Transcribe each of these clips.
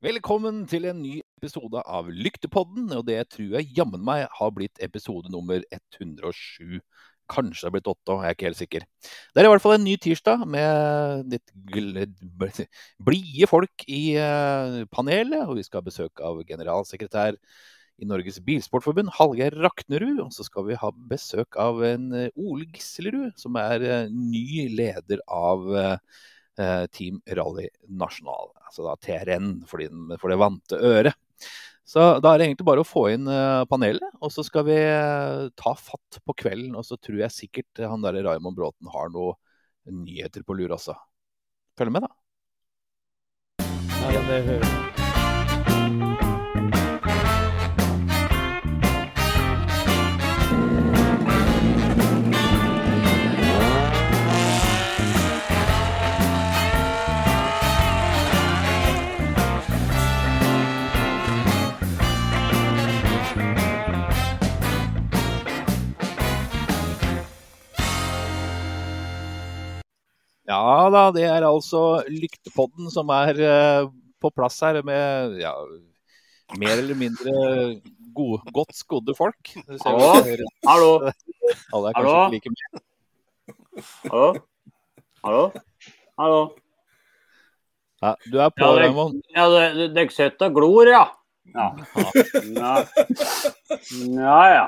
Velkommen til en ny episode av Lyktepodden, og det tror jeg jammen meg har blitt episode nummer 107. Kanskje det har blitt åtte, jeg er ikke helt sikker. Det er i hvert fall en ny tirsdag med litt blide folk i uh, panelet, og vi skal ha besøk av generalsekretær i Norges Bilsportforbund, Hallgeir Raknerud. Og så skal vi ha besøk av en uh, Ole Gislerud, som er uh, ny leder av Team Rally Nasjonal altså da TRN for, det vante øret. Så da er det egentlig bare å få inn uh, panelet, og så skal vi uh, ta fatt på kvelden. Og så tror jeg sikkert han der Raymond Bråten har noen nyheter på lur også. Følg med, da. Ja, det hører Ja da, det er altså Lyktepodden som er uh, på plass her med ja, mer eller mindre gode, godt skodde folk. Hallo? Hallo? Alle er kanskje Hallo? ikke like med. Hallo? Hallo? Hallo? Ja, du er på, ja, Raymond. Ja, dere sitter og glor, ja. Ja. ja. ja. ja.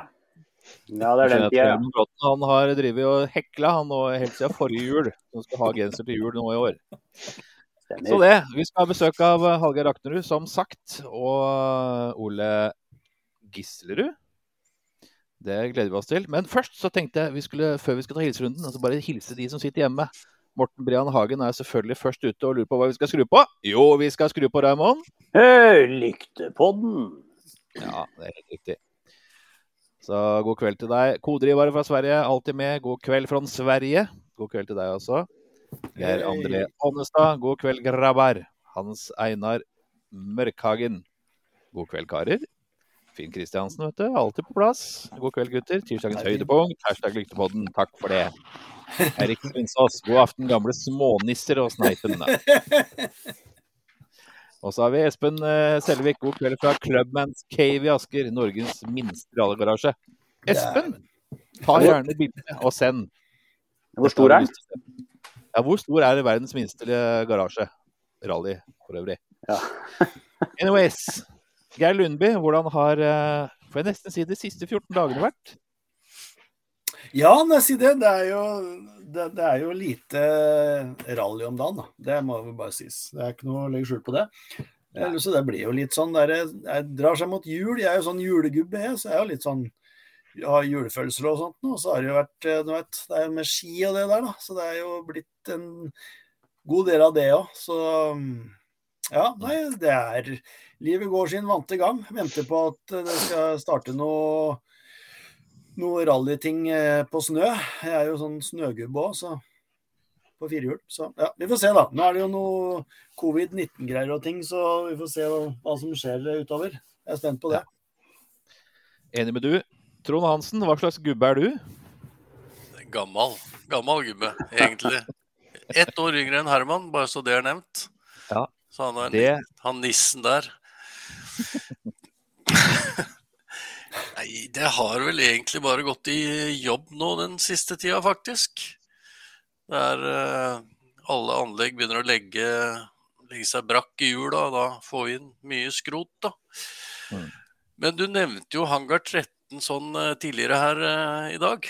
Ja, det er den tida. Han har drevet og hekla han nå helt siden forrige jul. Han skal ha genser til jul nå i år. Stemmer. Så det. Vi skal ha besøk av Hallgeir Aknerud, som sagt, og Ole Gislerud. Det gleder vi oss til. Men først så tenkte jeg vi skulle, før vi skal ta hilserunden, altså bare hilse de som sitter hjemme. Morten Brian Hagen er selvfølgelig først ute og lurer på hva vi skal skru på. Jo, vi skal skru på Raymond. Hey, lyktepodden. Ja, det er helt riktig. Så god kveld til deg. Kodrivare fra Sverige, alltid med. God kveld fra Sverige. God kveld til deg også. Geir André Ånnestad, god kveld, grabbar. Hans Einar Mørkhagen. God kveld, karer. Finn Kristiansen, vet du. Alltid på plass. God kveld, gutter. Tirsdagens høydepunkt. Hashtag Lyktepodden. Takk for det. Erik Svinsås, god aften, gamle smånisser og sneipen. Og så har vi Espen uh, Selvik, god kveld fra Clubman's Cave i Asker. Norges minste rallygarasje. Espen, ta gjerne bilde og send. Hvor stor er den? Ja, hvor stor er verdens minste garasje? Rally for øvrig. Ja. Anyways. Geir Lundby, hvordan har uh, får jeg nesten si de siste 14 dagene vært? Ja, si det. Det er, jo, det, det er jo lite rally om dagen, da. Det må jo bare sies. Det er ikke noe å legge skjul på det. Så det blir jo litt sånn der, Jeg drar seg mot jul. Jeg er jo sånn julegubbe, jeg. Så jeg er jo litt sånn har julefølelser og sånt. Og så har det jo vært eh, du vet, det er jo med ski og det der, da. Så det er jo blitt en god del av det òg. Så ja, nei, det er Livet går sin vante gang. Venter på at det skal starte noe noe rallyting eh, på snø. Jeg er jo sånn snøgubbe òg, så på firehjul. Så ja, vi får se, da. Nå er det jo noe covid-19-greier og ting, så vi får se hva som skjer utover. Jeg er spent på det. Ja. Enig med du. Trond Hansen, hva slags gubbe er du? Gammal. Gammal gubbe, egentlig. Ett år yngre enn Herman, bare så det er nevnt. Ja, så han er det... han nissen der. Nei, det har vel egentlig bare gått i jobb nå den siste tida, faktisk. Det er uh, Alle anlegg begynner å legge, legge seg brakk i hjula, og da får vi inn mye skrot, da. Mm. Men du nevnte jo Hangar 13 sånn uh, tidligere her uh, i dag.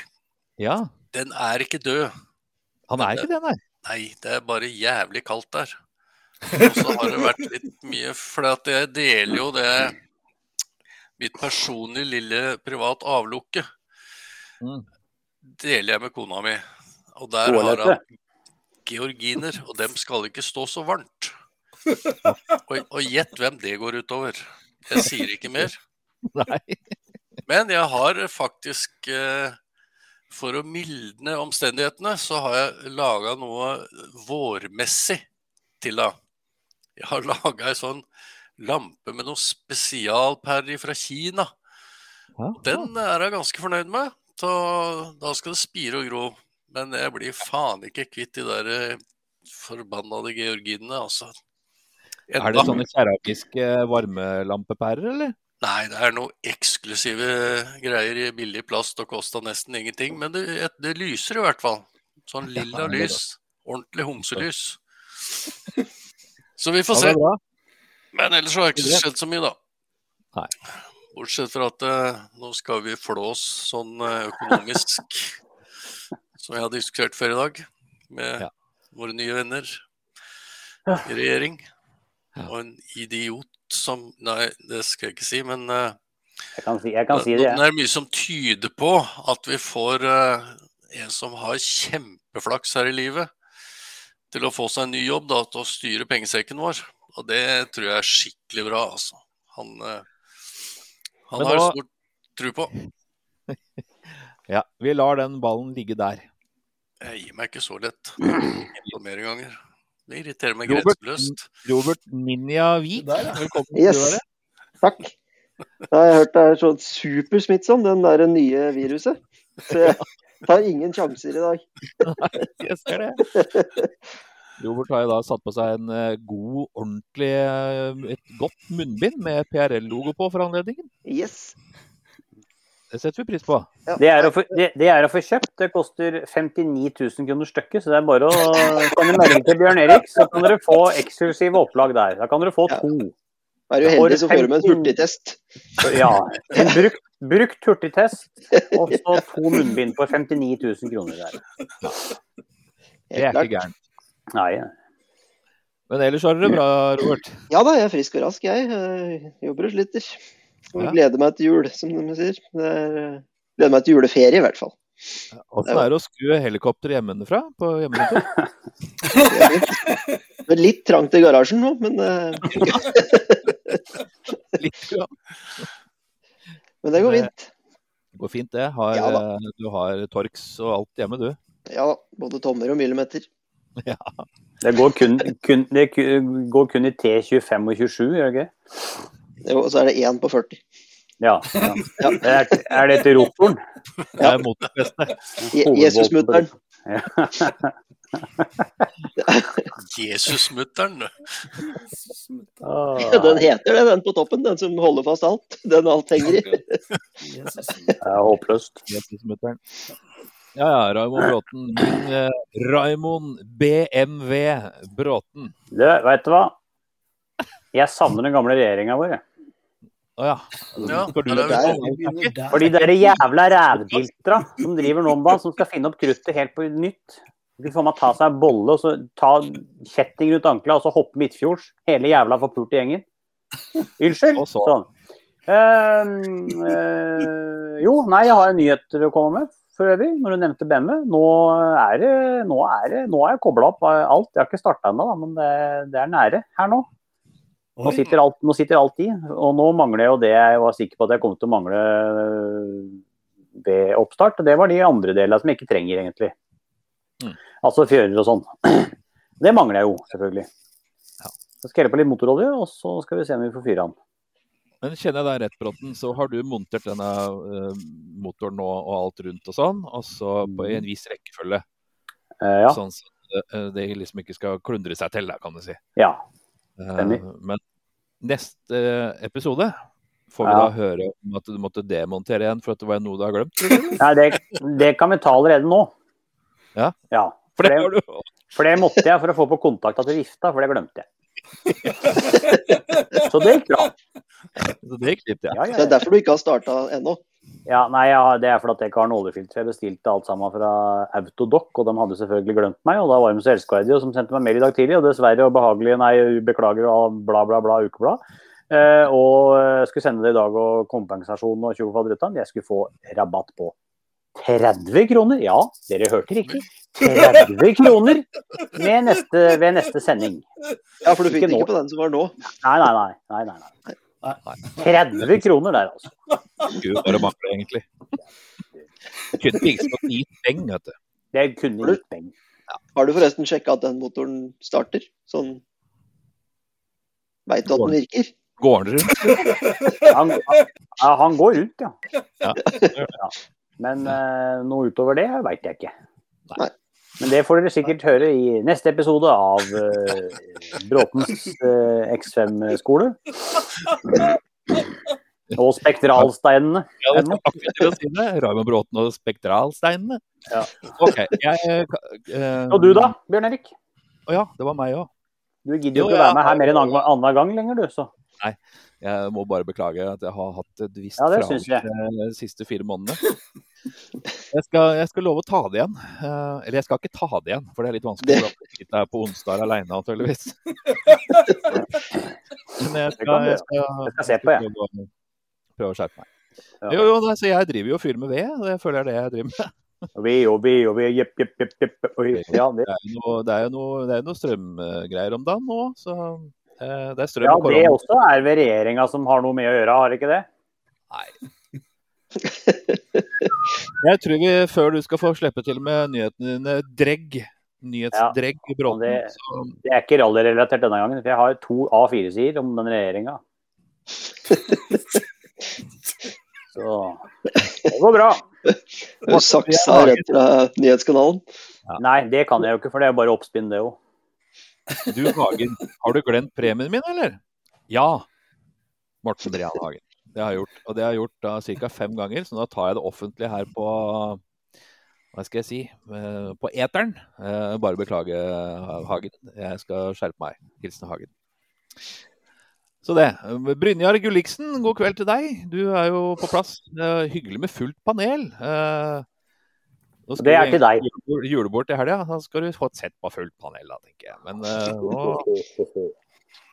Ja. Den er ikke død. Han er ikke det, nei? Nei, det er bare jævlig kaldt der. Og så har det vært litt mye For jeg deler jo det mitt personlige lille privat avlukke mm. deler jeg med kona mi. Og der har han georginer, og dem skal ikke stå så varmt. Og, og gjett hvem det går utover. Jeg sier ikke mer. Nei. Men jeg har faktisk eh, For å mildne omstendighetene, så har jeg laga noe vårmessig til da. Jeg har laga ei sånn lampe med noe spesialperri fra Kina. Den er jeg ganske fornøyd med. Så da skal det spire og gro. Men jeg blir faen ikke kvitt de der eh, forbannede georginene, altså. Er det sånne keramiske varmelampepærer, eller? Nei, det er noe eksklusive greier i billig plast og kosta nesten ingenting. Men det, det, lyser i hvert fall. Sånn lilla lys. Ordentlig homselys. Så vi får se. Men ellers har det ikke skjedd så mye, da. Nei. Bortsett fra at uh, nå skal vi flås sånn uh, økonomisk, som jeg har diskutert før i dag, med ja. våre nye venner i regjering. Ja. Og en idiot som Nei, det skal jeg ikke si, men uh, jeg kan si, jeg kan si det. Det er mye som tyder på at vi får en som har kjempeflaks her i livet, til å få seg en ny jobb, da, til å styre pengesekken vår. Og det tror jeg er skikkelig bra, altså. Han, han har da... stor tro på. ja, vi lar den ballen ligge der. Jeg gir meg ikke så lett. Mer ganger. Det irriterer meg grenseløst. Robert Ninja Vik, velkommen yes. Takk. Da har jeg hørt det er så supersmittsom, den der nye viruset. Så jeg tar ingen sjanser i dag. Nei, jeg ser det. Robert har jo da satt på seg en eh, god, ordentlig, eh, et godt munnbind med PRL-logo på for anledningen. Yes. Det setter vi pris på. Ja. Det, er få, det, det, er å få, kjøpt. Det koster 59 000 kroner stykket, så det er bare å sende melding til Bjørn Erik, så kan dere få eksklusive opplag der. Da kan dere få to. Ja. Er du heldig, så får du med en hurtigtest. Ja. En brukt, brukt hurtigtest, og så to munnbind for 59 000 kroner der. Ja. Det er ikke gærent. Nei. Men ellers har dere det bra, Robert? Ja da, jeg er frisk og rask, jeg. jeg jobber og sliter. Ja. Gleder meg til jul, som de sier. Er, gleder meg til juleferie, i hvert fall. Åssen er det å skru helikopter hjemmefra på hjemmekontor? det er litt trangt i garasjen nå, men. Litt, ja. Men det går fint. Det går fint, det. Har, ja, du har Torx og alt hjemme, du? Ja, både tommer og millimeter. Ja. Det går kun, kun, det går kun i T25 og 27, gjør det ikke? Jo, og så er det én på 40. Ja. ja. Er, er, det til rotoren? Ja. Det Jesusmutteren. Ja. Jesusmutteren, ja, den heter det, den på toppen. Den som holder fast alt. Den alt henger i. Det er håpløst. Jesusmutteren. Ja ja, Raymond Bråten. Eh, Raymond BMW Bråten. Du, veit du hva? Jeg savner den gamle regjeringa vår, jeg. Å ja. ja For de der jævla rævdiltra som driver nå om dagen, som skal finne opp kruttet helt på nytt. De får meg ta seg en bolle og så ta kjetting rundt ankla og så hoppe midtfjords. Hele jævla forpulte gjengen. Unnskyld. Sånn. Uh, uh, jo, nei, jeg har en nyhet å komme med for øvrig, når du nevnte BMW. Nå er det, nå er det, nå er jeg kobla opp alt. Jeg har ikke starta ennå, men det, det, er nære her nå. Nå sitter, alt, nå sitter, alt, i. Og nå mangler jeg jo det jeg var sikker på at jeg kom til å mangle ved oppstart. Og det var de andre delene som jeg ikke trenger, egentlig. Mm. Altså fjører og sånn. Det mangler jeg jo, selvfølgelig. Ja. Så skal jeg helle på litt motorolje, og så skal vi se om vi får fyre den. Men kjenner jeg deg rett, Bråten, så har du montert denne uh, motoren nå og alt rundt og sånn, og så på en mm. viss rekkefølge. Uh, ja. Sånn at uh, det liksom ikke skal klundre seg til, kan du si. Ja, men neste episode får vi ja. da høre om at du måtte demontere igjen for at det var noe du har glemt? Nei, det, det, kan vi ta allerede nå. Ja? ja for, det, for, det, for det måtte jeg for å få på kontakta til vifta, for det glemte jeg. Så det gikk bra. Så det gikk litt, ja. ja, ja, ja. Det er derfor du ikke har starta ennå? Ja, nei, det er fordi jeg ikke har noe oljefilter. Jeg bestilte alt sammen fra Autodoc, og de hadde selvfølgelig glemt meg. Og da var de så elskverdige som sendte meg mail i dag tidlig, og dessverre og behagelig, nei, beklager og bla, bla, bla, ukeblad. Eh, og jeg skulle sende det i dag, og kompensasjon og tjofadruttan. Jeg skulle få rabatt på 30 kroner. Ja, dere hørte riktig. 30 kroner neste, ved neste sending. Ja, for du fikk ikke, ikke på den som var nå? Nei, nei, nei. nei, nei, nei. 30 kroner der, altså. Gud, bare mangler egentlig. Det kunne ikke stått ni peng, vet du. Det kunne gitt peng. Ja. Har du forresten sjekka at den motoren starter? Sånn Veit du at den virker? Går den rundt? Han, han, går rundt, ja. ja. ja. Men uh, noe utover det veit jeg ikke. Nei. Men det får dere sikkert høre i neste episode av uh, Bråtens uh, X5-skole. Og spektralsteinene. Ja, det er akkurat det å si det. Raymond Bråten og spektralsteinene. Ja. OK. Jeg, uh, Og du da, Bjørn Erik? Å ja, det var meg òg. Du gidder jo ikke å være med her mer enn annenhver annen annen gang lenger, du. Så. Jeg må bare beklage at jeg har hatt et visst Ja, fravær de siste fire månedene. Jeg skal, jeg skal love å ta det igjen. Eh, eller jeg skal ikke ta det igjen, for det er litt vanskelig Det- å sitte her på onsdag alene, antakeligvis. Men jeg skal, jeg skal, Jeg skal se på, jeg. prøve, å- prøve å skjerpe meg. Ja. Jo, jo, altså, jeg driver jo og fyrer med ved. og Jeg føler det er det jeg driver med. Og og vi, og vi, jepp, jepp, jepp, jepp. Det, Det er jo noe, noe strømgreier om dagen nå, så eh, det er strøm ja, og det også er ved regjeringa som har noe med å gjøre, har det ikke det? Nei. Jeg tror vi, før du skal få slippe til med nyhetene dine, dregg, nyhetsdregg i Bråten, det- så Det er ikke rallyrelatert denne gangen, for jeg har to A4-sider om den regjeringa. Så det går bra. Du saksa rett fra nyhetskanalen. Nei, det kan jeg jo ikke, for det er bare oppspinn, det òg. Du Hagen, har du glemt premien min, eller? Ja. Morten Brian Hagen. Det har jeg gjort. Og det har jeg gjort da ca. fem ganger, så nå tar jeg det offentlig her på hva skal jeg si eh, på eteren. Eh, Bare beklage, Hagen. Jeg skal skjerpe meg. Hilsen Hagen. Så det. Brynjar Gulliksen, god kveld til deg. Du er jo på plass. Er hyggelig med fullt panel. Nå skal Det er til deg. Julebord, til helga. Da skal du få et sett på fullt panel, da, tenker jeg. Men eh, nå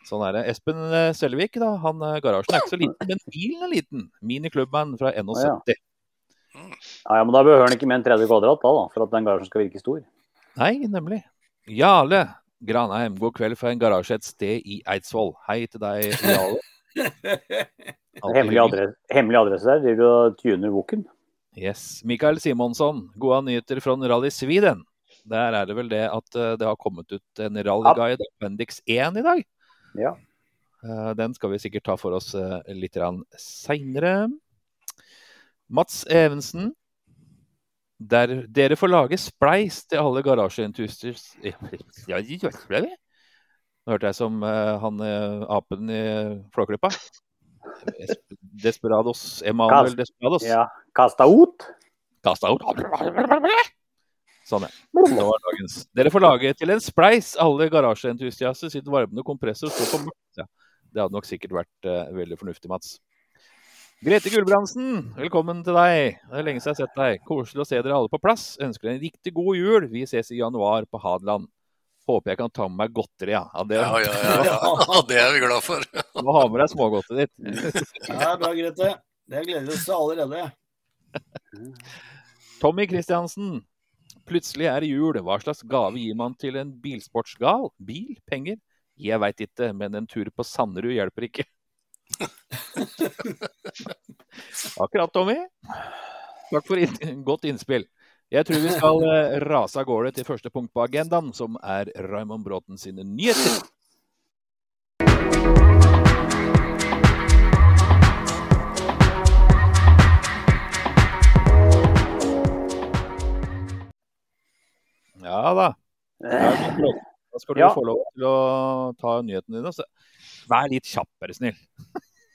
Sånn er det. Espen eh, Selvik, da, han, eh, garasjen er ikke så liten, men bilen er liten. Mini Clubman fra 71. Ja, ja, men da behøver han ikke mer enn 30 kvadrat da, da, for at den garasjen skal virke stor. Nei, nemlig. Jarle Granheim, god kveld fra en garasje et sted i Eidsvoll. Hei til deg, Jarle. Hemmelig adresse, hemmelig adresse der. Driver du og tuner Woken? Yes. Mikael Simonsson, gode nyheter fra Rally Sweden. Der er det vel det at eh, det har kommet ut en rallyguide, Appendix 1, i dag. Ja. Eh, Den skal vi sikkert ta for oss eh, litt seinere. Mats Evensen. Der dere får lage spleis til alle garasjeentusiaster Nå hørte jeg som han apen i Flåklypa. Esp- Desperados. Emanuel Kast- Desperados. Ja. Kasta ut? Kasta ut. Sånn, ja. Det var dagens. Dere får lage til en spleis. Alle garasjeentusiaster Sitt varmende kompressor står på mørkt. Ja. Det hadde nok sikkert vært uh, veldig fornuftig, Mats. Grete Gulbrandsen, velkommen til deg. Det er lenge siden jeg har sett deg. Koselig å se dere alle på plass. Ønsker deg en riktig god jul. Vi ses i januar på Hadeland. Håper jeg kan ta med meg godteri, ja. ja, det, Ja, ja, ja, ja. Det er vi glad for. Du må ha med deg smågodtet ditt. Ja, bra, Grete. Det gleder oss til allerede. Tommy Kristiansen. Plutselig er det jul. Hva slags gave gir man til en bilsportsgal? Bil? Penger? Jeg veit ikke, men en tur på Sanderud hjelper ikke. Akkurat, Tommy. Takk for in godt innspill. Jeg tror vi skal eh, rase av gårde til første punkt på agendaen, som er Raymond Bråten sine nyheter. Ja da. Da skal du Ja. få lov til å ta nyhetene dine. Så vær litt kjapp, er du snill.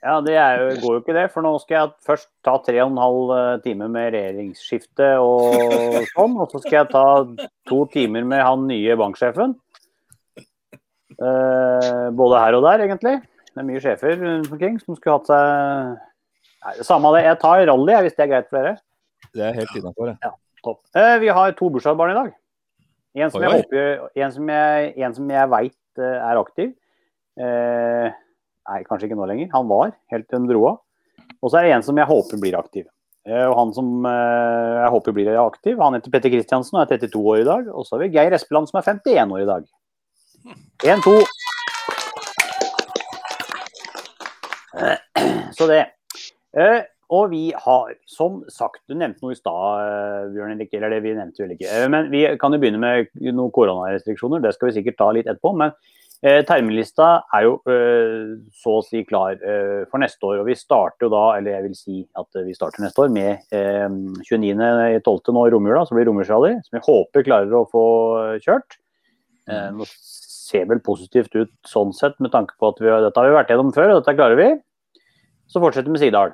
Ja, det er jo, går jo ikke det. For nå skal jeg først ta tre og en halv time med regjeringsskifte og sånn. Og så skal jeg ta to timer med han nye banksjefen. Eh, både her og der, egentlig. Det er mye sjefer rundt omkring som skulle hatt seg Nei, Samme det. Jeg tar rally, hvis det er greit for dere. Det er helt innafor. Topp. Eh, vi har to bursdagsbarn i dag. En som Oi, jeg oi. håper En som jeg, en som jeg veit er aktiv. Eh, nei, kanskje ikke nå lenger. Han var, helt til de dro av. Og så er det en som jeg håper blir aktiv. Eh, og han som eh, jeg håper blir aktiv, han heter Petter Kristiansen og er 32 år i dag. Og så har vi Geir Espeland som er 51 år i dag. Én, to. Eh, Så det. Eh, og vi har, som sagt, du nevnte noe i stad, eh, Bjørn Henrik, eller det vi nevnte vel ikke. Eh, Men vi kan jo begynne med noen koronarestriksjoner, det skal vi sikkert ta litt etterpå. Men Eh, terminlista er jo eh, så å si klar eh, for neste år. og Vi starter jo da, eller jeg vil si at vi starter neste år med eh, 29.12. nå i romjula, så blir romjulsrally. Som vi håper klarer å få kjørt. Eh, nå ser vel positivt ut sånn sett, med tanke på at vi, dette har vi vært gjennom før, og dette klarer vi. Så fortsetter vi med Sigdal.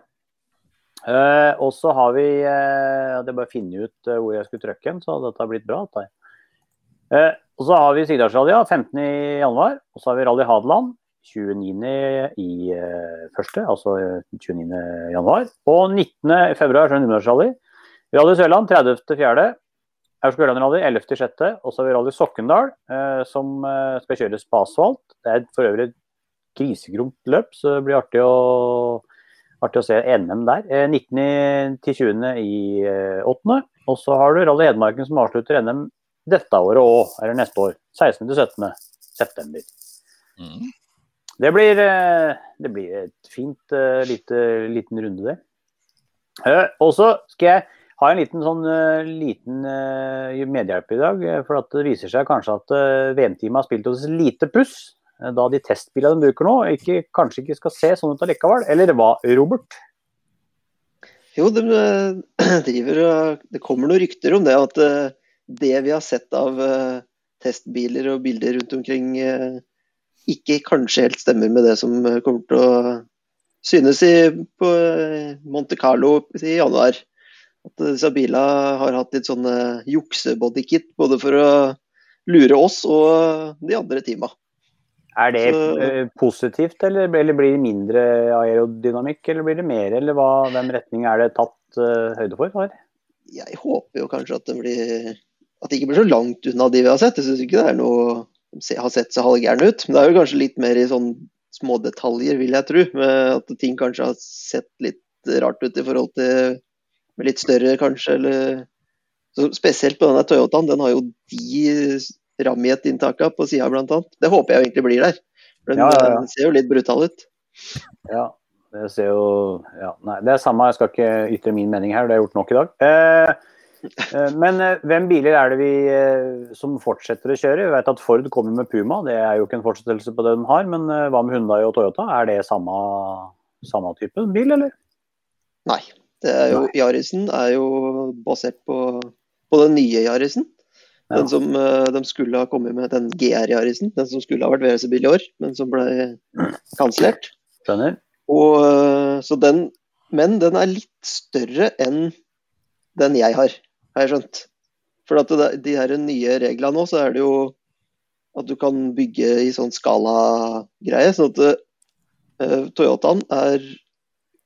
Uh, og så har vi uh, Jeg bare funnet ut uh, hvor jeg skulle trykke så dette har blitt bra. Uh, og så har vi Sigdalsrally 15.1, og så har vi Rally Hadeland 29. i første, altså 29.1. Og 19.2 er Numedalsrally. Rally Sørland 30.4. Aurskog-Ørland-rally 11.6. Og så har vi Rally Sokkendal, som skal kjøres på asfalt. Det er for øvrig et grisegromt løp, så det blir artig å Artig å se NM der. 19. til 20. i 8. Og så har du Rally Hedmarken som avslutter NM dette året òg, eller neste år. 16. til 17. september. Mm. Det, blir, det blir et fint lite, liten runde, det. Og så skal jeg ha en liten sånn liten medhjelp i dag. For det viser seg kanskje at VM-teamet har spilt oss lite puss. Eh, da de testbilene de bruker nå, ikke, kanskje ikke skal se sånn ut allikevel? Eller hva, Robert? Jo, de eh, driver Det kommer noen rykter om det. At eh, det vi har sett av testbiler og bilder rundt omkring, ikke kanskje helt stemmer med det som kommer til å synes i, på Monte Carlo i januar. At disse bilene har hatt litt sånne juksebodykit, både for å lure oss og de andre teama. Er det så, eh, positivt, eller, eller, blir det mindre aerodynamikk, eller blir det mer? Eller hva, hvem retning er det tatt uh, høyde for? Her? Jeg håper jo kanskje at det, blir, at det ikke blir så langt unna de vi har sett. Jeg syns ikke det er noe som har sett så halvgærne ut. Men det er jo kanskje litt mer i sånn små detaljer, vil jeg tro. Med at ting kanskje har sett litt rart ut i forhold til med litt større, kanskje. Eller, spesielt på denne Toyotaen. Den har jo de Ramiet-inntaka på sida bl.a. Det håper jeg egentlig blir der. For den, ja, ja, ja. ser jo litt brutal ut. Ja, det ser jo ja, Nei, det er samme, jeg skal ikke ytre min mening her, det har jeg gjort nok i dag. Eh, eh, men eh, hvem biler er det vi eh, som fortsetter å kjøre? Vi vet at Ford kommer med Puma, det er jo ikke en fortsettelse på det de har. Men hva med Hundai og Toyota, er det samme, samme type bil, eller? Nei. Det er jo, Yarisen er jo basert på, på den nye Yarisen. Den som uh, de skulle ha kommet med, den GR-Yarisen. Den som skulle ha vært VRC-bil i år, men som ble kansellert. Den, men den er litt større enn den jeg har, har jeg skjønt. For at det, de her nye reglene nå, så er det jo at du kan bygge i sånn skala-greie. Sånn at uh, Toyotaen er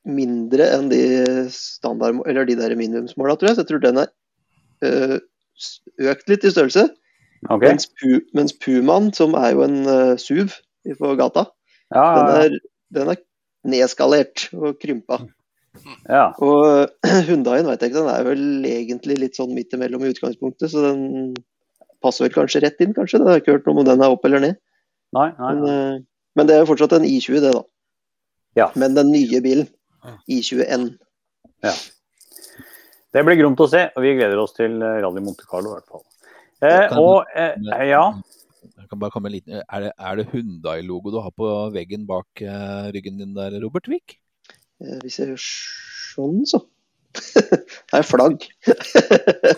mindre enn de standard, eller de der minimumsmåla, tror jeg. Så jeg tror den er uh, økt litt i størrelse. Okay. Mens, pu, mens, Pumaen, som er jo en uh, SUV på gata, ja, ja, den, er, den, er, nedskalert og krympa. Ja. Og uh, Hundaien vet jeg ikke, den er vel egentlig litt sånn midt imellom i utgangspunktet, så den passer vel kanskje rett inn, kanskje. Jeg har ikke hørt noe om den er opp eller ned. Nei, nei, nei. Men, uh, men, det er jo fortsatt en I20, det, da. Ja. Men den nye bilen, I20N. Ja. Det blir gromt å se, og vi gleder oss til eh, Rally Monte Carlo i hvert fall. Eh, kan, og eh, ja. Jeg kan bare komme en liten, Er det, er det Hundai-logo du har på veggen bak eh, ryggen din der, Robert Wiik? Eh, hvis jeg gjør sånn, så. det er flagg. det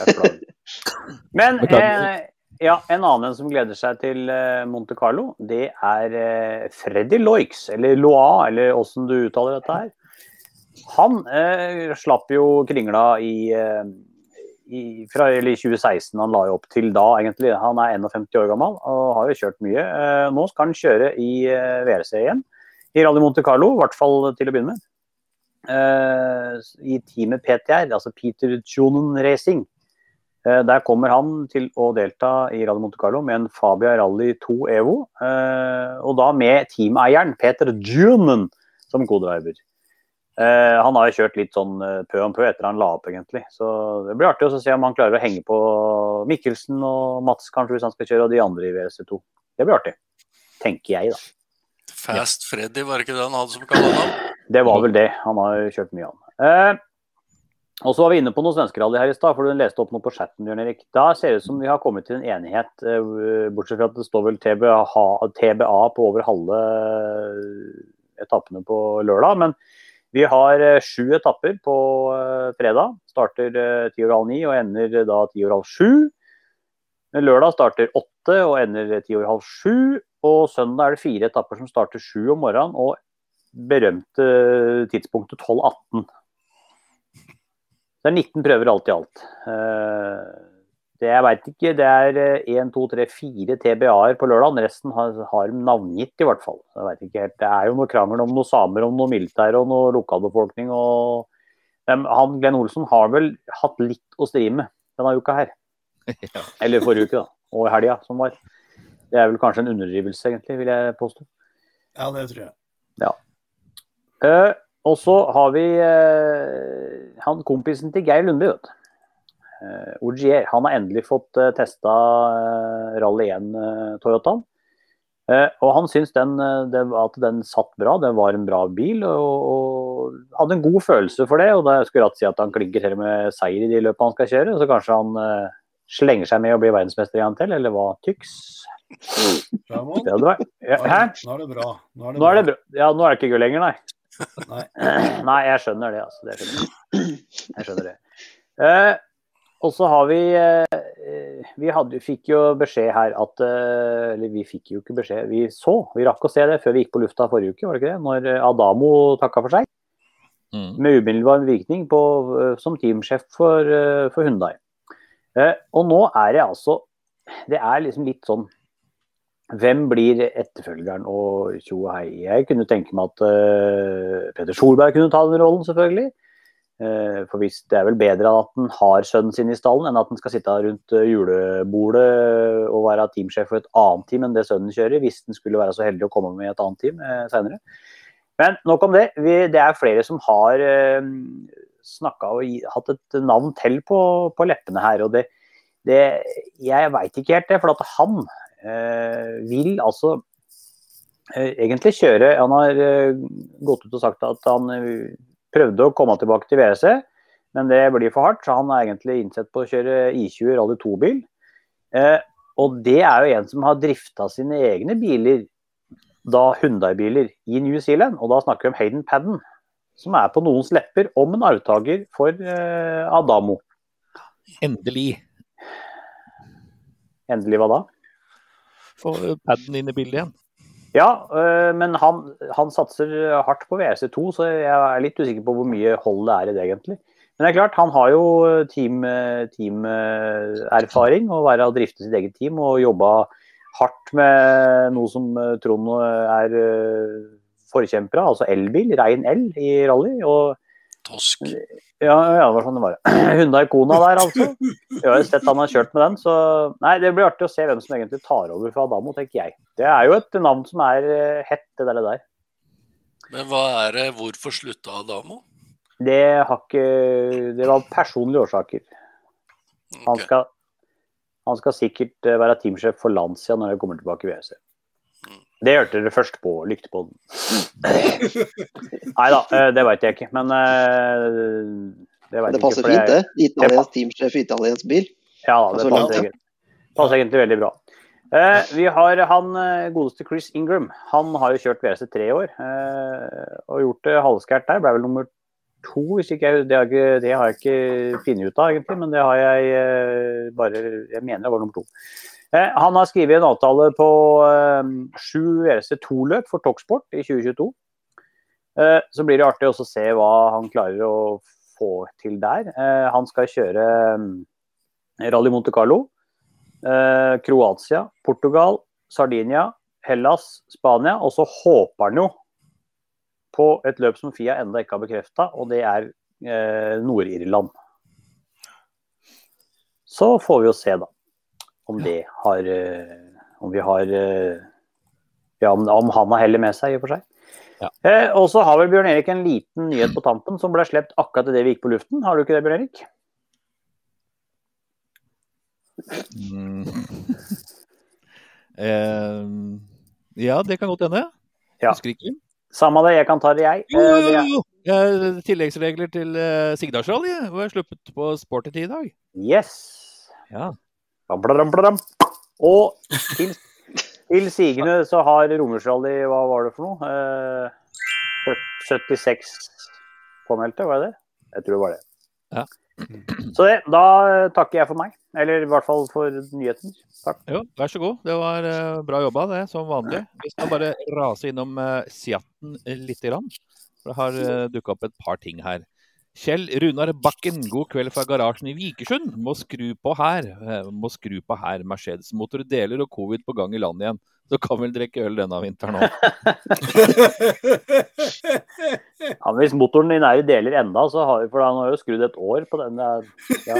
er flagg. Men eh, ja, en annen som gleder seg til Monte Carlo, det er Freddy Loix, eller Loa, eller åssen du uttaler dette her. Han eh, slapp jo kringla i, eh, i, fra, i 2016. Han la jo opp til da, egentlig. Han er 51 år gammel og har jo kjørt mye. Eh, nå skal han kjøre i eh, VRC igjen, i Rally Monte Carlo, i hvert fall til å begynne med. Eh, I teamet PTR, altså Peter Junen Racing. Eh, der kommer han til å delta i Rally Monte Carlo med en Fabia Rally 2 Evo. og da med teameieren Peter Junen som kodriver. Uh, han har jo kjørt litt sånn uh, pø om pø etter han la opp, egentlig. Så det blir artig å se om han klarer å henge på Mikkelsen og Mats kanskje hvis han skal kjøre, og de andre i WC2. Det blir artig. Tenker jeg, da. Fast Freddy, var det ikke det han hadde som kallenavn? Det var vel det. Han har jo kjørt mye, han. Eh, Og så var vi inne på noe svenskerally her i stad, for du leste opp noe på chatten. Bjørn Erik. Da ser det ut som vi har kommet til en enighet, eh, bortsett fra at det står vel TBA, TBA på over halve etappene på lørdag. Men vi har eh, sju etapper på eh, fredag. Starter ti over halv ni og ender da ti over halv sju. Lørdag starter åtte og ender ti over halv sju. Og søndag er det fire etapper som starter sju om morgenen, og berømte tidspunktet 12.18. Det er 19 prøver alt i alt. Det jeg veit ikke, det er 1, 2, 3, 4 TBA-er på lørdag. Resten har, har navngitt, i hvert fall. Jeg ikke helt. Det er jo noe krangel om noe samer, om noe militær og noe lokalbefolkning. og han, Glenn Olsen har vel hatt litt å stri med denne uka her. Ja. Eller forrige uke, da. Og i helga som var. Det er vel kanskje en underdrivelse, egentlig, vil jeg påstå. Ja, det tror jeg. Ja. Uh, og så har vi uh, han kompisen til Geir Lundby, vet du. Eh, Ogier. Han har endelig fått eh, testa eh, Rally 1-Toyotaen. Eh, eh, og han syns den, det, at den satt bra, det var en bra bil. Og, og, hadde en god følelse for det. Og da skulle jeg si at han klinker til med seier i de løpene han skal kjøre. Så kanskje han slenger seg med og blir verdensmester igjen til, eller hva tyks? Ja, Hæ? Nå er det bra. Nå er det, nå er det bra. Ja, nå er det ikke gull lenger, nei. Nei. Nei, jeg skjønner det. Altså. det skjønner jeg. skjønner det. Eh, og så har vi eh, Vi hadde, fikk jo beskjed her at eh, Eller vi fikk jo ikke beskjed, vi så. Vi rakk å se det før vi gikk på lufta forrige uke, var det ikke det? Når Adamo takka for seg. Mm. Med umiddelbar virkning på, eh, som teamsjef for, eh, for Hundai. Eh, og nå er det altså Det er liksom litt sånn hvem blir etterfølgeren og tjo og hei? Jeg kunne tenke meg at uh, Peter Solberg kunne ta den rollen, selvfølgelig. Uh, for hvis det er vel bedre at han har sønnen sin i stallen, enn at han skal sitte rundt uh, julebordet og være teamsjef for et annet team enn det sønnen kjører, hvis han skulle være så heldig å komme med et annet team uh, seinere. Men nok om det. Vi, det er flere som har uh, snakka og hatt et navn til på, på leppene her. og det, det jeg veit ikke helt det, for at han Eh, vil altså eh, egentlig kjøre Han har eh, gått ut og sagt at han prøvde å komme tilbake til WRC, men det blir for hardt. Så han er egentlig innsett på å kjøre I20 Rally 2-bil. Og det er jo en som har drifta sine egne biler, da Hundai-biler, i New Zealand. Og da snakker vi om Hayden Padden, som er på noens lepper om en arvtaker for Adamo. Endelig. Endelig hva da? få Padden inn i bildet igjen. Ja, øh, men han, han, satser hardt på WRC2, så jeg er litt usikker på hvor mye hold det er i det egentlig. Men det er klart, han har jo teamerfaring team og være å drifte sitt eget team og jobba hardt med noe som Trond er forkjemper av, altså elbil, rein el i rally. og Tosk. Ja, ja, det var sånn det var. Hyundai Kona der, altså. Jeg har jo sett han har kjørt med den, så Nei, det blir artig å se hvem som egentlig tar over fra Adamo, tenker jeg. Det er jo et navn som er eh, hett, det der. Det der. Men hva er det, hvorfor slutta Adamo? Det har ikke Det var personlige årsaker. Han skal, han skal sikkert eh, være teamsjef for Lancia når jeg kommer tilbake i WRC. Det hørte dere først på Lyktepodden. Nei da, eh, det veit jeg ikke, men eh, Det, det passer ikke, fint, det. Italiensk teamsjef i italiensk bil. Ja det passer, passer egentlig veldig bra. Eh, vi har han godeste Chris Ingram. Han har jo kjørt WRC tre år og gjort det halvskært der. Ble vel nummer to, hvis ikke jeg, det, har ikke, det har jeg ikke funnet ut av, egentlig. Men det har jeg bare Jeg mener det var nummer to. Eh, han har skrevet en avtale på eh, sju WRC2-løp for Toxport i 2022. Eh, så blir det artig å se hva han klarer å få til der. Han skal kjøre Rally Monte Carlo, Kroatia, Portugal, Sardinia, Hellas, Spania. Og så håper han jo på et løp som Fia enda ikke har bekrefta, og det er Nord-Irland. Så får vi jo se, da om det har eh, Om vi har eh, Ja, om han har hellet med seg, i og for seg. Ja. Eh, og så har vel Bjørn Erik en liten nyhet på tampen som ble sluppet akkurat idet vi gikk på luften. Har du ikke det, Bjørn Erik? Mm. eh, ja, det kan godt hende. Ja. Husker ikke. Samme det, jeg kan ta det, jeg. Jo, Eh, jo, er- jo! Eh, Tilleggsregler til uh, Sigdalsrally var sluppet på Sporty i dag. Yes. Ja. Og til, til sigende så har Romersrally, hva var det for noe? Eh, 76 påmeldte, var det det? Jeg tror det var det. Ja. Så det, da takker jeg for meg. Eller i hvert fall for nyheten. Takk. Jo, vær så god. Det var eh, bra jobba, det, som vanlig. Vi skal bare rase innom uh, Seatten uh, lite grann. For det har uh, dukka opp et par ting her. Kjell Runar Bakken, god kveld fra garasjen i Vikersund. Må skru på her. Eh, må skru på her. Mercedes-motor deler og covid på gang i land igjen. Så kan vel drikke øl denne vinteren òg. Ja, hvis motoren din er i deler enda, så har, vi, for han har jo skrudd et år på den. der, Ja.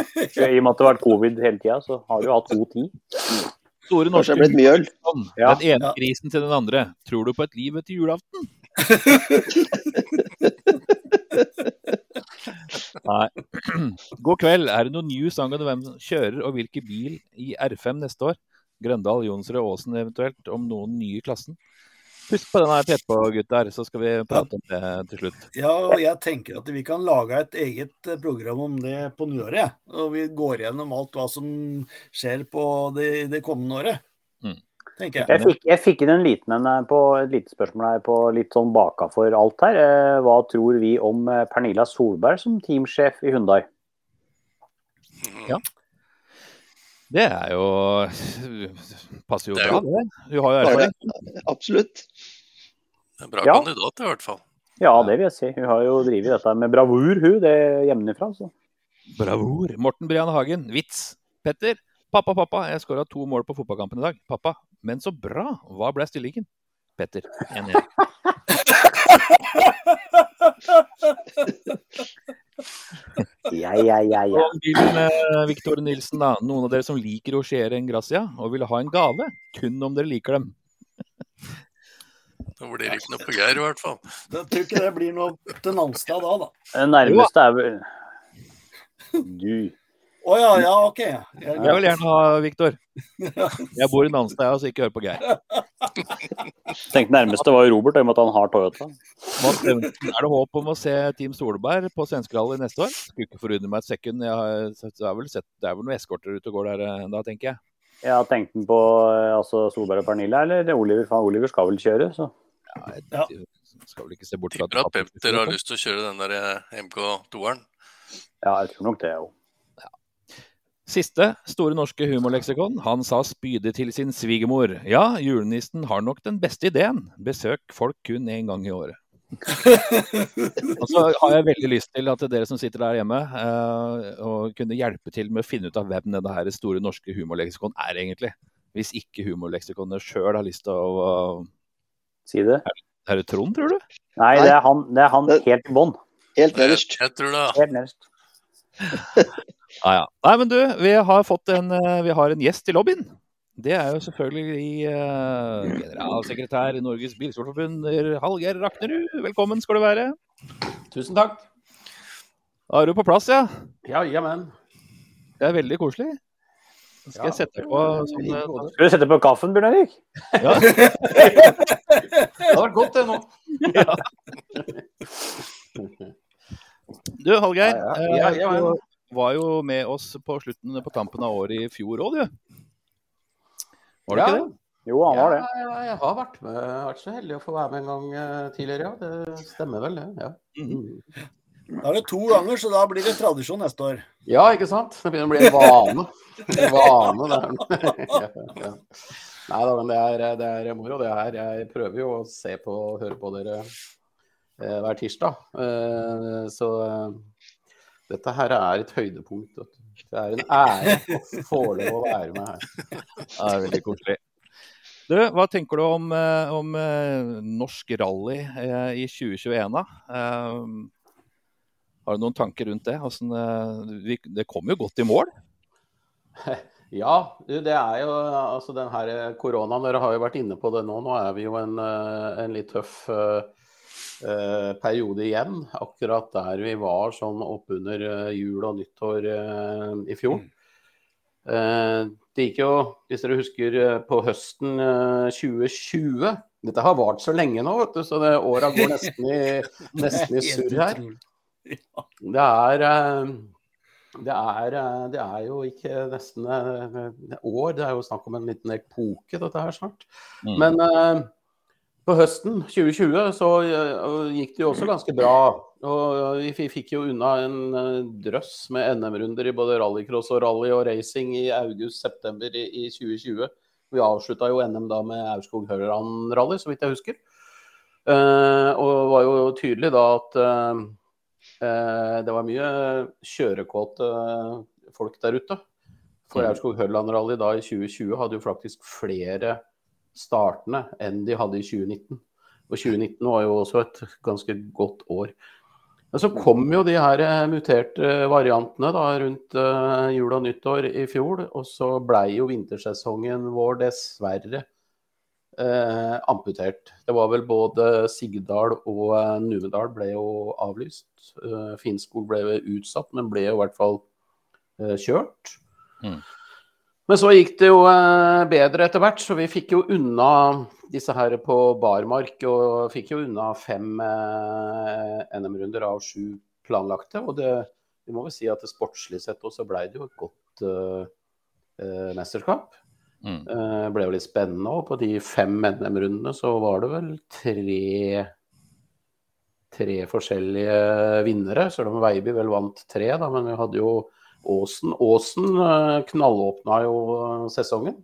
I og med at det har vært covid hele tida, så har du hatt god tid. Store norske det blitt mye øl. Ja. Den ene krisen grisen til den andre. Tror du på et liv etter julaften? Nei. God kveld. Er det noen news angående hvem som kjører og hvilken bil i R5 neste år? Grøndal, Jonsrud, Aasen eventuelt, om noen nye i klassen? Husk på den her etterpå, gutter, så skal vi prate om det til slutt. Ja, og jeg tenker at vi kan lage et eget eh, program om det på nyåret. Og vi går gjennom alt hva som skjer på det, det kommende året. Mm. Tenker jeg. Jeg fikk, jeg fikk inn en liten en på et lite spørsmål her på litt sånn bakafor alt her. Eh, Hva tror vi om eh, Pernilla Solberg som teamsjef i Hundai? Ja. Det er jo Passer jo bra, det. Hun har jo erfaring. Absolutt. En bra Ja. kandidat, i hvert fall. Ja, det vil jeg si. Hun har jo drevet dette med bravur, hun, det hjemmefra. Så. Bravur. Morten Brian Hagen, vits. Petter. Pappa, pappa, jeg skåra to mål på fotballkampen i dag. Pappa, men så bra. Hva ble stillingen? Petter. 1-1. Ja, ja, ja, ja. Bilen med Victor Nilsen, da. Noen av dere som liker Rocher Gracia og vil ha en gave? Kun om dere liker dem. Da blir det ikke noe på Geir, i hvert fall. Jeg tror ikke det blir noe til Nanstad da, da. Det nærmeste er vel Du. Å ja, ja, OK. Jeg, Jeg vil gjerne ha Viktor. Jeg bor i Nanstad, jeg, så ikke hør på Geir. Tenkte nærmeste var jo Robert, i og med at han har Toyota. Mats Evensen, Er det håp om å se Team Solberg på svenskerally neste år? Skulle ikke forundre meg et sekund. Jeg har, har vel sett, det er vel noen eskorter ute og går der eh, da, tenker jeg. Jeg har tenkt den på eh, altså Solberg og Pernille, eller Oliver. For Oliver skal vel kjøre, så. Ja, jeg, Ja. skal vel ikke se bort fra at Petter har lyst til å kjøre den der eh, MK2-eren. Ja, jeg tror nok det òg. Siste, Store norske humorleksikon. Han sa spydig til sin svigermor. Ja, julenissen har nok den beste ideen. Besøk folk kun én gang i året. Og så har jeg veldig lyst til at dere som sitter der hjemme, eh, og kunne hjelpe til med å finne ut av hvem denne her Store norske humorleksikon er egentlig. Hvis ikke humorleksikonet sjøl har lyst til å Si det. Er det Trond, tror du? Nei, det er han, det er han helt i bånn. Helt Jeg, nederst. jeg tror det. Helt nederst. Ja, ja. Nei, men du, vi har fått en, eh, vi har en gjest i lobbyen. Det er jo selvfølgelig uh, generalsekretær i Norges Bilsportforbund, Hallgeir Raknerud. Velkommen skal du være. Tusen takk. Da er du på plass, ja. Ja, jamen. Det er veldig koselig. Skal Ja. jeg sette på sånn eh. Skal du sette på kaffen, Bjørn Erik? ja. Det hadde vært godt, det nå. Du, Hallgeir. Ja, ja. Du var jo med oss på slutten på tampen av året i fjor òg, du. Var det ja. ikke det? Jo, han var det. Ja, ja, jeg har vært med. Vært så heldig å få være med en gang eh, tidligere, ja. Det stemmer vel, det. Ja. Mm. Da er det to ganger, så da blir det tradisjon neste år. ja, ikke sant? Det begynner å bli en vane. En vane ja, ja. Nei da, men det er, det er moro, det her. Jeg prøver jo å se på og høre på dere eh, hver tirsdag. Eh, så eh, dette her er et høydepunkt. Det er en ære å få lov å være med her. Det er veldig koselig. Du, hva tenker du om, eh, om eh, norsk rally eh, i 2021, da? Har du noen tanker rundt det? Eh, det kom jo godt i mål. Ja, det er jo altså den her koronaen. Dere har jo vært inne på det nå. Nå er vi jo en, en litt tøff periode igjen. Akkurat der vi var sånn oppunder uh, jul og nyttår eh, i fjor. Eh, det gikk jo, hvis dere husker, eh, på høsten eh, 2020. dette har vart så lenge nå, vet du, så det åra går nesten i, nesten i surr her. Det er, eh, det er, eh, det er jo ikke nesten eh, år, det er jo snakk om en liten epoke, dette her snart. Mm. Men på høsten 2020 så gikk det jo også ganske bra. Og vi fikk jo unna en drøss med NM-runder i både rallycross og rally og racing i august-september i 2020. Vi avslutta jo NM da med Aurskog-Høland-rally, så vidt jeg husker. Og det var jo tydelig da at det var mye kjørekåte folk der ute. For mm. Aurskog-Høland-rally da i 2020 hadde jo faktisk flere startende enn de hadde i 2019. Og 2019 var jo også et ganske godt år. Men så kom jo de her eh, muterte variantene da, rundt uh, jul og nyttår i fjor. Og så blei jo vintersesongen vår dessverre eh, amputert. Det var vel både Sigdal og uh, Numedal ble jo avlyst. Uh, Finnskog ble utsatt, men ble jo i hvert fall kjørt. Mm. Men så gikk det jo bedre etter hvert, så vi fikk jo unna disse her på barmark og fikk jo unna fem eh, NM-runder av sju planlagte. Og det, vi må vel si at det sportslig sett også ble det jo et godt eh, eh mesterskap. Mm. Eh, ble jo litt spennende. Og på de fem NM-rundene så var det vel tre tre forskjellige vinnere, selv om Veiby vel vant tre, da, men vi hadde jo Åsen. Åsen eh, knallåpna jo sesongen.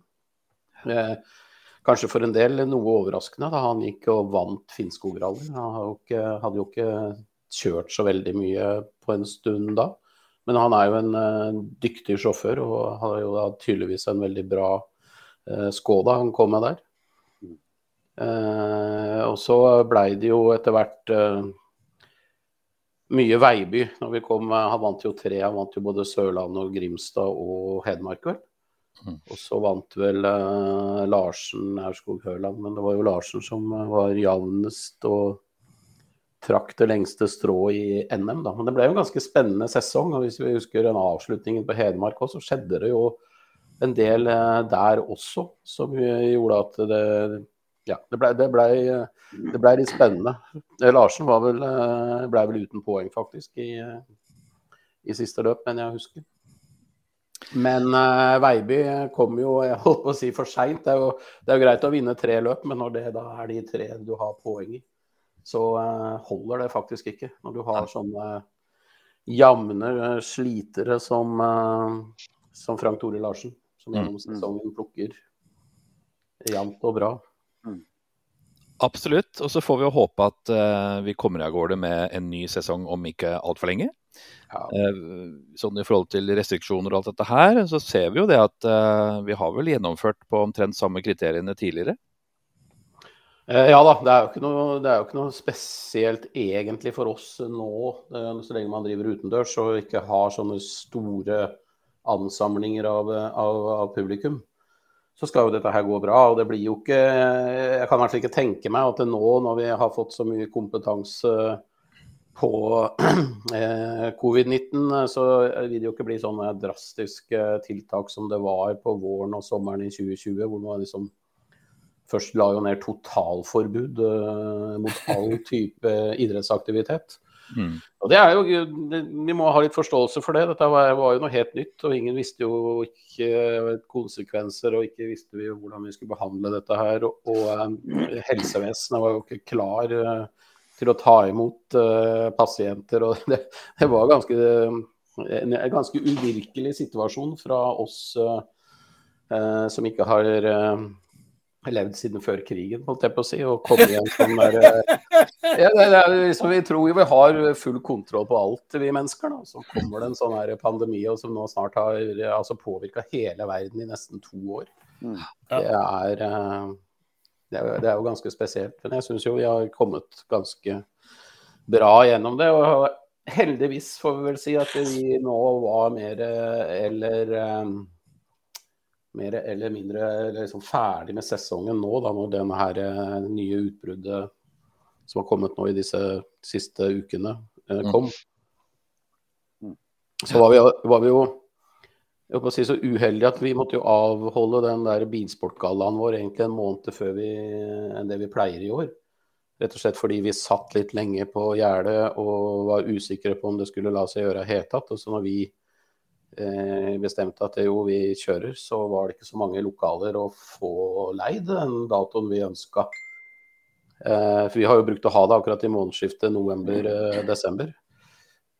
Eh, kanskje for en del noe overraskende da han gikk og vant Finnskog-rally. Han hadde jo ikke kjørt så veldig mye på en stund da. Men han er jo en uh, dyktig sjåfør og har jo tydeligvis en veldig bra Skåda Skoda han kom med der. Uh, og så blei det jo etter hvert mye Veiby når vi kom. Han vant jo tre. Han vant jo både Sørlandet og Grimstad og Hedmark, vel. Mm. Og så vant vel uh, Larsen Aurskog-Høland, men det var jo Larsen som eh, var jevnest og trakk det lengste strået i NM. da. Men det ble jo en ganske spennende sesong. og Hvis vi husker den avslutningen på Hedmark òg, så skjedde det jo en del uh, der også som gjorde at det ja, det ble, ble, ble litt spennende. Larsen var vel, ble vel uten poeng, faktisk, i, i siste løp, men jeg husker. Men uh, Veiby kom jo jeg holdt på å si for seint. Det, det, er jo greit å vinne tre løp, men når det da er de tre du har poeng i, så uh, holder det faktisk ikke. Når du har sånne jevne slitere som, uh, som Frank Tore Larsen, som gjennom mm. sesongen plukker jevnt og bra. Mm. Absolutt. Og så får vi jo håpe at vi kommer av gårde med en ny sesong om ikke altfor lenge. Ja. Uh, sånn I forhold til restriksjoner og alt dette her, så ser vi jo det at uh, vi har vel gjennomført på omtrent samme kriteriene tidligere. Uh, ja da, det er, jo ikke noe, jo ikke noe spesielt egentlig for oss nå, så lenge man driver utendørs og ikke har sånne store ansamlinger av, av, av, publikum. Så skal jo dette her gå bra. og det blir jo ikke Jeg kan i hvert fall ikke tenke meg at nå, når vi har fått så mye kompetanse på eh, covid-19, så vil det jo ikke bli sånne drastiske tiltak som det var på våren og sommeren i 2020, hvor man liksom først la jo ned totalforbud uh, mot all type idrettsaktivitet. Mm. Og det er jo, Vi må ha litt forståelse for det. Dette var, var, jo noe helt nytt. og Ingen visste jo ikke konsekvenser, og ikke visste vi hvordan vi skulle behandle dette her. Og, og um, helsevesenet var jo ikke klar. Uh, til å ta imot uh, pasienter. og det, det var ganske, en, en, ganske uvirkelig situasjon fra oss uh, uh, som ikke har levd siden før krigen, holdt jeg på å si. Og komme igjen som der ja, det, det liksom, Vi tror jo vi har full kontroll på alt, vi mennesker. Da. Så kommer det en sånn her pandemi og som nå snart har altså, påvirka hele verden i nesten to år. Mm. Det er det er, det er jo ganske spesielt. Men jeg syns jo vi har kommet ganske bra gjennom det. Og heldigvis får vi vel si at vi nå var mer eller um, mer eller mindre liksom ferdig med sesongen nå, da når denne her eh, nye utbruddet som har kommet nå i disse siste ukene, eh, mm. kom. Så var vi, var vi jo jeg håper å si så uheldige at vi måtte jo avholde den der bilsportgallaen vår egentlig en måned før vi, enn det vi pleier i år. Rett og slett fordi vi satt litt lenge på gjerdet og var usikre på om det skulle la seg gjøre i det hele tatt. Og så når vi bestemte at jo, vi kjører, så var det ikke så mange lokaler å få leid den datoen vi ønska. Eh, for vi har jo brukt å ha det akkurat i månedsskiftet november-desember.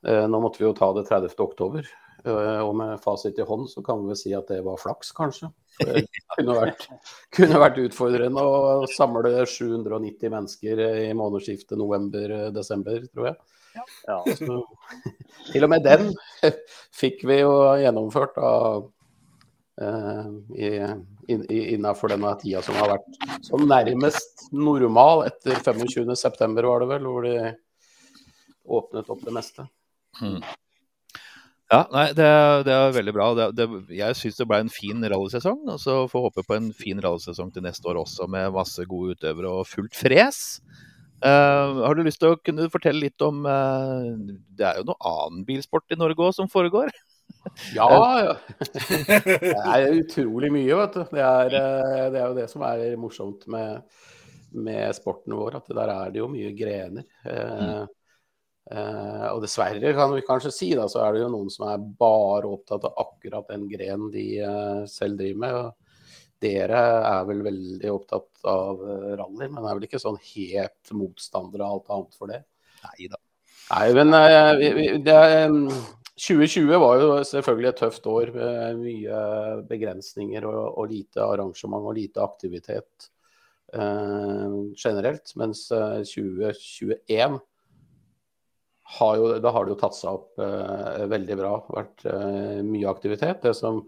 Eh, nå måtte vi jo ta det 30. oktober. Eh, og med fasit i hånd så kan vi si at det var flaks, kanskje. Kunne vært, kunne vært utfordrende å samle 790 mennesker i månedsskiftet november-desember, tror jeg. Ja. Så, til og med den fikk vi jo gjennomført da, uh, innafor denne tida som har vært som nærmest normal etter 25.9, var det vel, hvor de åpnet opp det meste. Mm. Ja, nei, det, det, er veldig bra. Det, det, jeg syns det ble en fin rallysesong. Og så får håpe på en fin rallysesong til neste år også, med masse gode utøvere og fullt fres. Uh, har du lyst til å kunne fortelle litt om uh, Det er jo noe annen bilsport i Norge òg som foregår? ja, ja. Det er utrolig mye, vet du. Det er, eh, det er jo det som er morsomt med, med, sporten vår, at der er det jo mye grener. Mm. Uh, og dessverre, kan vi kanskje si, da, så er det jo noen som er bare opptatt av akkurat den grenen de eh, selv driver med. Og dere er vel veldig opptatt av uh, rally, men er vel ikke sånn helt motstandere av alt annet for det? Nei da. Nei, men vi, vi, det, 2020 var jo selvfølgelig et tøft år med mye begrensninger og, og lite arrangement og lite aktivitet generelt. Mens 2021 har jo, da har det jo tatt seg opp eh, veldig bra. Vært eh, mye aktivitet. Det som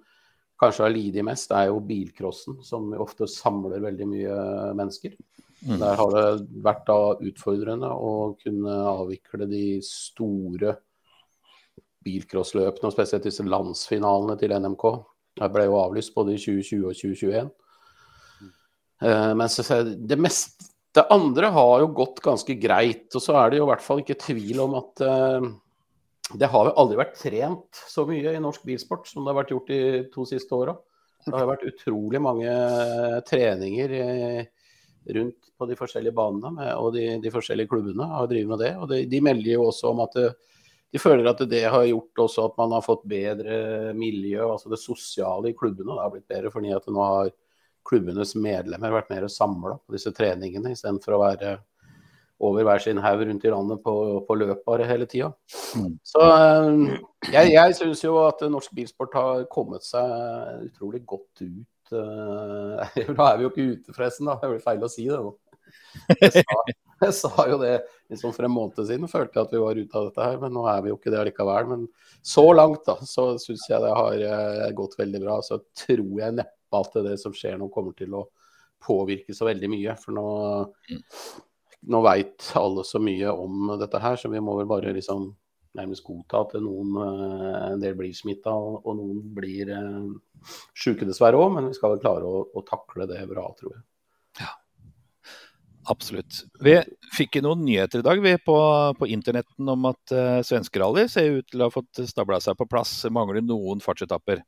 kanskje har lidd mest, er jo bilcrossen, som ofte samler veldig mye mennesker. Mm. Der har det vært da utfordrende å kunne avvikle de store bilcrossløpene, og spesielt disse landsfinalene til NMK. Det ble jo avlyst både i 2020 og 2021. Eh, mens det meste det andre har jo gått ganske greit. Og så er det jo i hvert fall ikke tvil om at uh, det har jo aldri vært trent så mye i norsk bilsport som det har vært gjort de to siste åra. Det har vært utrolig mange treninger rundt på de forskjellige banene, og de, de, forskjellige klubbene har drevet med det. Og de, de melder jo også om at det, de føler at det har gjort også at man har fått bedre miljø, altså det sosiale i klubbene. Det har blitt bedre fordi at det nå har klubbenes medlemmer vært mer samla på disse treningene, istedenfor å være over hver sin haug rundt i landet på, på løp bare hele tida. Mm. Så eh, jeg, jeg syns jo at norsk bilsport har kommet seg utrolig godt ut. Nå da er vi jo ikke ute, forresten. da, Det blir feil å si det nå. Jeg sa, jeg sa jo det liksom for en måned siden, følte jeg at vi var ute av dette her. Men nå er vi jo ikke det likevel. Men så langt da, så syns jeg det har eh, gått veldig bra. Så tror jeg neppe at det som skjer nå, kommer til å påvirke så veldig mye. For nå, mm. nå veit alle så mye om dette her, så vi må vel bare liksom nærmest godta at noen eh, en del blir smitta, og, og, noen blir eh, sjuke dessverre òg. Men vi skal vel klare å, å, takle det bra, tror jeg. Ja, absolutt. Vi fikk noen nyheter i dag vi på, på internetten om at uh, svenskerally ser ut til å ha fått stabla seg på plass. Mangler noen fartsetapper.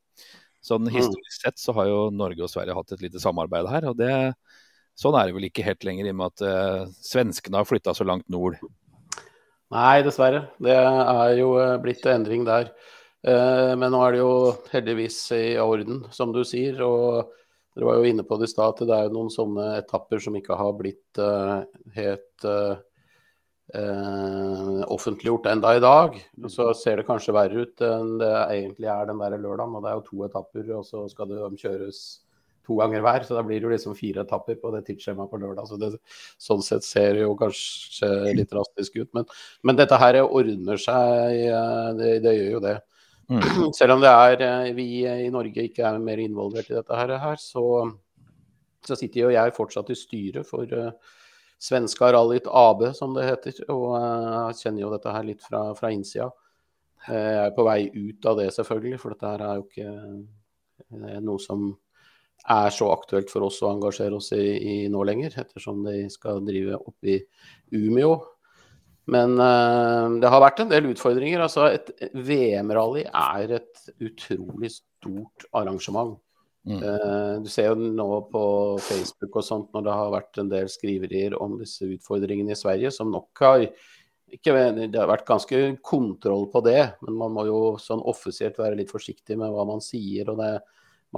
Sånn mm. Historisk sett så har jo Norge og Sverige hatt et lite samarbeid her. og det, Sånn er det vel ikke helt lenger, i og med at eh, svenskene har flytta så langt nord. Nei, dessverre. Det er jo eh, blitt endring der. Eh, men nå er det jo heldigvis i orden, som du sier. og dere var jo inne på det i stad at det er jo noen sånne etapper som ikke har blitt eh, helt eh, offentliggjort enda i dag. Så ser det kanskje verre ut enn det egentlig er den der lørdagen. Og det er jo to etapper, og så skal det kjøres to ganger hver. Så da blir det jo liksom fire etapper på det tidsskjemaet på lørdag. Så det, sånn sett ser det jo kanskje litt drastisk ut. Men, men dette her ordner seg, eh, det, det gjør jo det. Mm. Selv om det er eh, vi i Norge ikke er mer involvert i dette her, så, så sitter jo jeg fortsatt i styret for uh, Svenska Rallyt AB, som det heter. Og jeg uh, kjenner jo dette her litt fra, fra innsida. Uh, jeg er på vei ut av det, selvfølgelig, for dette her er jo ikke uh, noe som er så aktuelt for oss å engasjere oss i, i nå lenger, ettersom de skal drive opp i Umeå. Men uh, det har vært en del utfordringer. Altså, et VM-rally er et utrolig stort arrangement. Mm. Uh, du ser jo nå på Facebook og sånt når det har vært en del skriverier om disse utfordringene i Sverige, som nok har ikke, Det har vært ganske kontroll på det, men man må jo sånn offisielt være litt forsiktig med hva man sier. og det,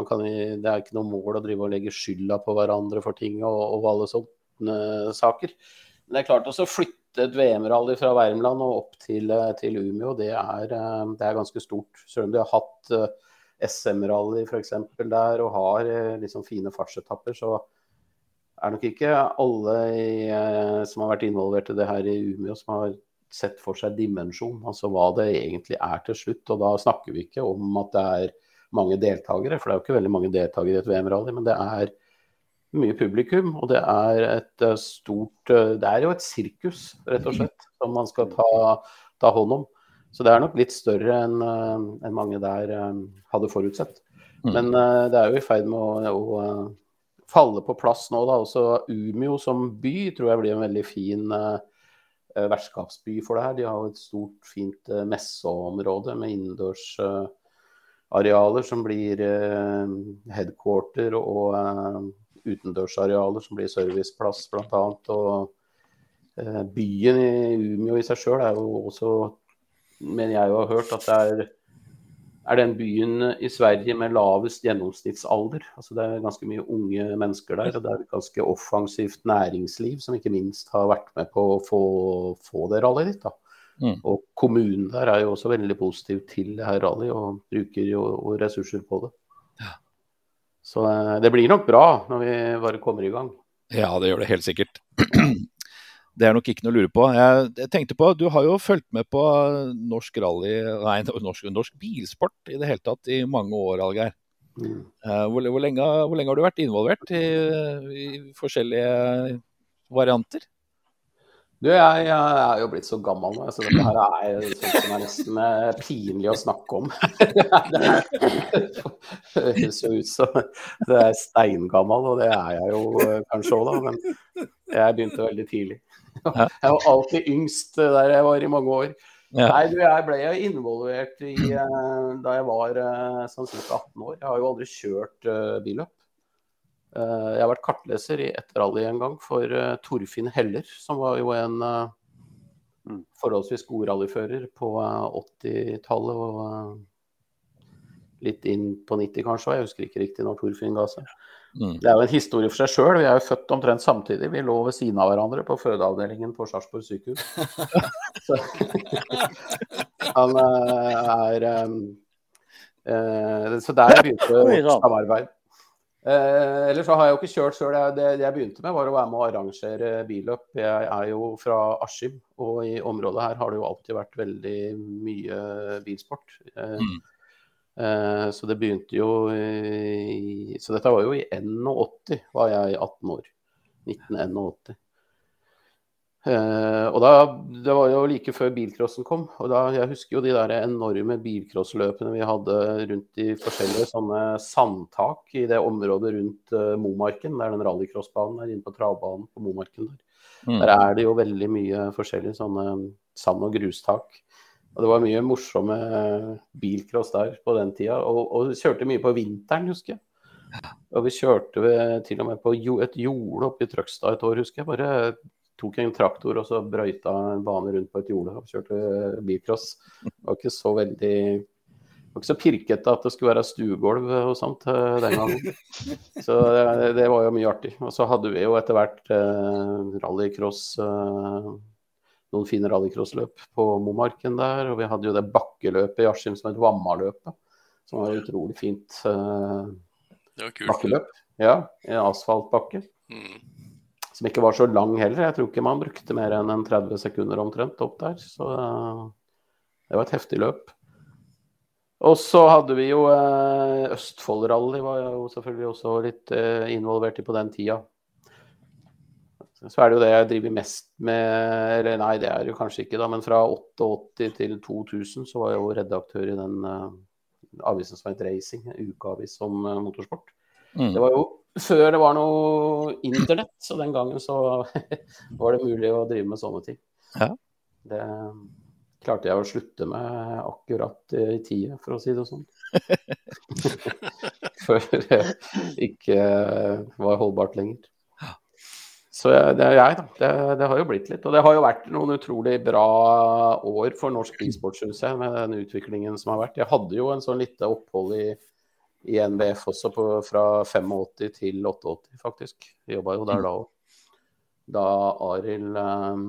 kan, det er ikke noe mål å drive og legge skylda på hverandre for ting og, og alle sånne saker. Men det er klart også flytte et VM-rally fra Värmland og opp til, eh, til Umeå, det er, eh, det er, ganske stort. Selv om de har hatt eh, SM-rally f.eks. der og har liksom fine fartsetapper, så er nok ikke alle i, som har vært involvert i det her i Umeå, som har sett for seg dimensjon, altså hva det egentlig er til slutt. Og da snakker vi ikke om at det er mange deltakere, for det er jo ikke veldig mange deltakere i et VM-rally, men det er mye publikum. Og det er et eh, stort eh, Det er jo et sirkus, rett og slett, som man skal ta, ta hånd om. Så det er nok litt større enn eh, en mange der hadde forutsett. Mm. Men det er jo i ferd med å, å falle på plass nå. da, Også Umeå som by tror jeg blir en veldig fin vertskapsby for det her. De har jo et stort, fint messeområde med innendørs arealer som blir headquarter og utendørsarealer som blir serviceplass bl.a. Og eh, byen i Umeå i seg sjøl er jo også, mener jeg har hørt, at det er, er den byen i Sverige med lavest gjennomsnittsalder. Altså Det er ganske mye unge mennesker der. og Det er et ganske offensivt næringsliv som ikke minst har vært med på å få, få det rallyet ditt. da. Mm. Og kommunen der er jo også veldig positiv til det her rallyet og bruker jo ressurser på det. Så eh, det blir nok bra når vi bare kommer i gang. Ja, det gjør det helt sikkert. Det er nok ikke noe å lure på. Jeg tenkte på, Du har jo fulgt med på norsk rally, nei, norsk, norsk bilsport i det hele tatt i mange år, Algeir. Mm. Eh, hvor, hvor, lenge, hvor, lenge, har du vært involvert i, i forskjellige varianter? Du, jeg, jeg, er jo blitt så gammel nå, så dette her er sånt som er nesten eh, pinlig å snakke om. det høres jo ut som det er steingammel, og det er jeg jo eh, kanskje òg, da. Men jeg begynte veldig tidlig. Jeg var alltid yngst der jeg var i mange år. Ja. Nei, du, jeg ble involvert i, eh, da jeg var sånn ca. 18 år. Jeg har jo aldri kjørt billøp. Eh, jeg har vært kartleser i ett rally en gang for Torfinn Heller, som var jo en uh, forholdsvis god rallyfører på uh, 80-tallet og litt inn på 90 kanskje. Jeg husker ikke riktig når Torfinn ga seg. Mm. Det er jo en historie for seg sjøl. Vi er jo født omtrent samtidig. Vi lå ved siden av hverandre på fødeavdelingen på Sarpsborg sykehus. så, han er um, Så der begynte samarbeid. Eh, ellers så har jeg jo ikke kjørt sjøl. Det, det, jeg begynte med, var å være med å arrangere billøp. Jeg er jo fra Askim, og i området her har det jo alltid vært veldig mye bilsport. Eh, mm. Eh, så det begynte jo i Så dette var jo i 81, var jeg 18 år. 1981. Uh, og da, Det var jo like før bilcrossen kom. og da, Jeg husker jo de der enorme bilcrossløpene vi hadde rundt i forskjellige sånne sandtak i det området rundt uh, Momarken. Det er den rallycrossbanen der inne på travbanen på Momarken. Der. Mm. der er det jo veldig mye forskjellige sånne sand- og grustak. Og det var mye morsomme bilcross der på den tida. Og, og kjørte mye på vinteren, husker jeg. Og vi kjørte til og med på et jorde oppe i Trøgstad et år, husker jeg. Bare tok en traktor og så brøyta en bane rundt på et jorde og kjørte bilcross. Det var ikke så veldig det var ikke så pirkete at det skulle være stuegulv og sånt eh, den gangen. Så det, det, var jo mye artig. Og så hadde vi jo etter hvert eh, rallycross eh, noen fine rallycrossløp på Momarken der. Og vi hadde jo det bakkeløpet i Askim som het Vammaløpet, som var et utrolig fint eh, bakkeløp. Ja, en asfaltbakke. Mm som ikke var så lang heller. Jeg tror ikke man brukte mer enn en 30 sekunder omtrent opp der. Så uh, det var et heftig løp. Og så hadde vi jo eh, Østfold-rally, var jeg jo selvfølgelig også litt eh, involvert i på den tida. Så er det jo det jeg driver mest med Eller nei, det er jo kanskje ikke, da. Men fra 88 til 2000 så var jeg jo redaktør i den uh, avisen som het Racing, ukeavis om uh, motorsport. Mm. Det var jo før det var noe internett, så den gangen så var det mulig å drive med sånne ting. Ja. Det klarte jeg å slutte med akkurat i tide, for å si det sånn. Før det ikke var holdbart lenger. Så det er jeg, da. Det, det, har jo blitt litt. Og det har jo vært noen utrolig bra år for norsk bilsport, syns jeg, med den utviklingen som har vært. Jeg hadde jo en sånn lite opphold i, i NBF også på, fra 85 til 88, faktisk. Jobba jo der da òg. Da Arild eh,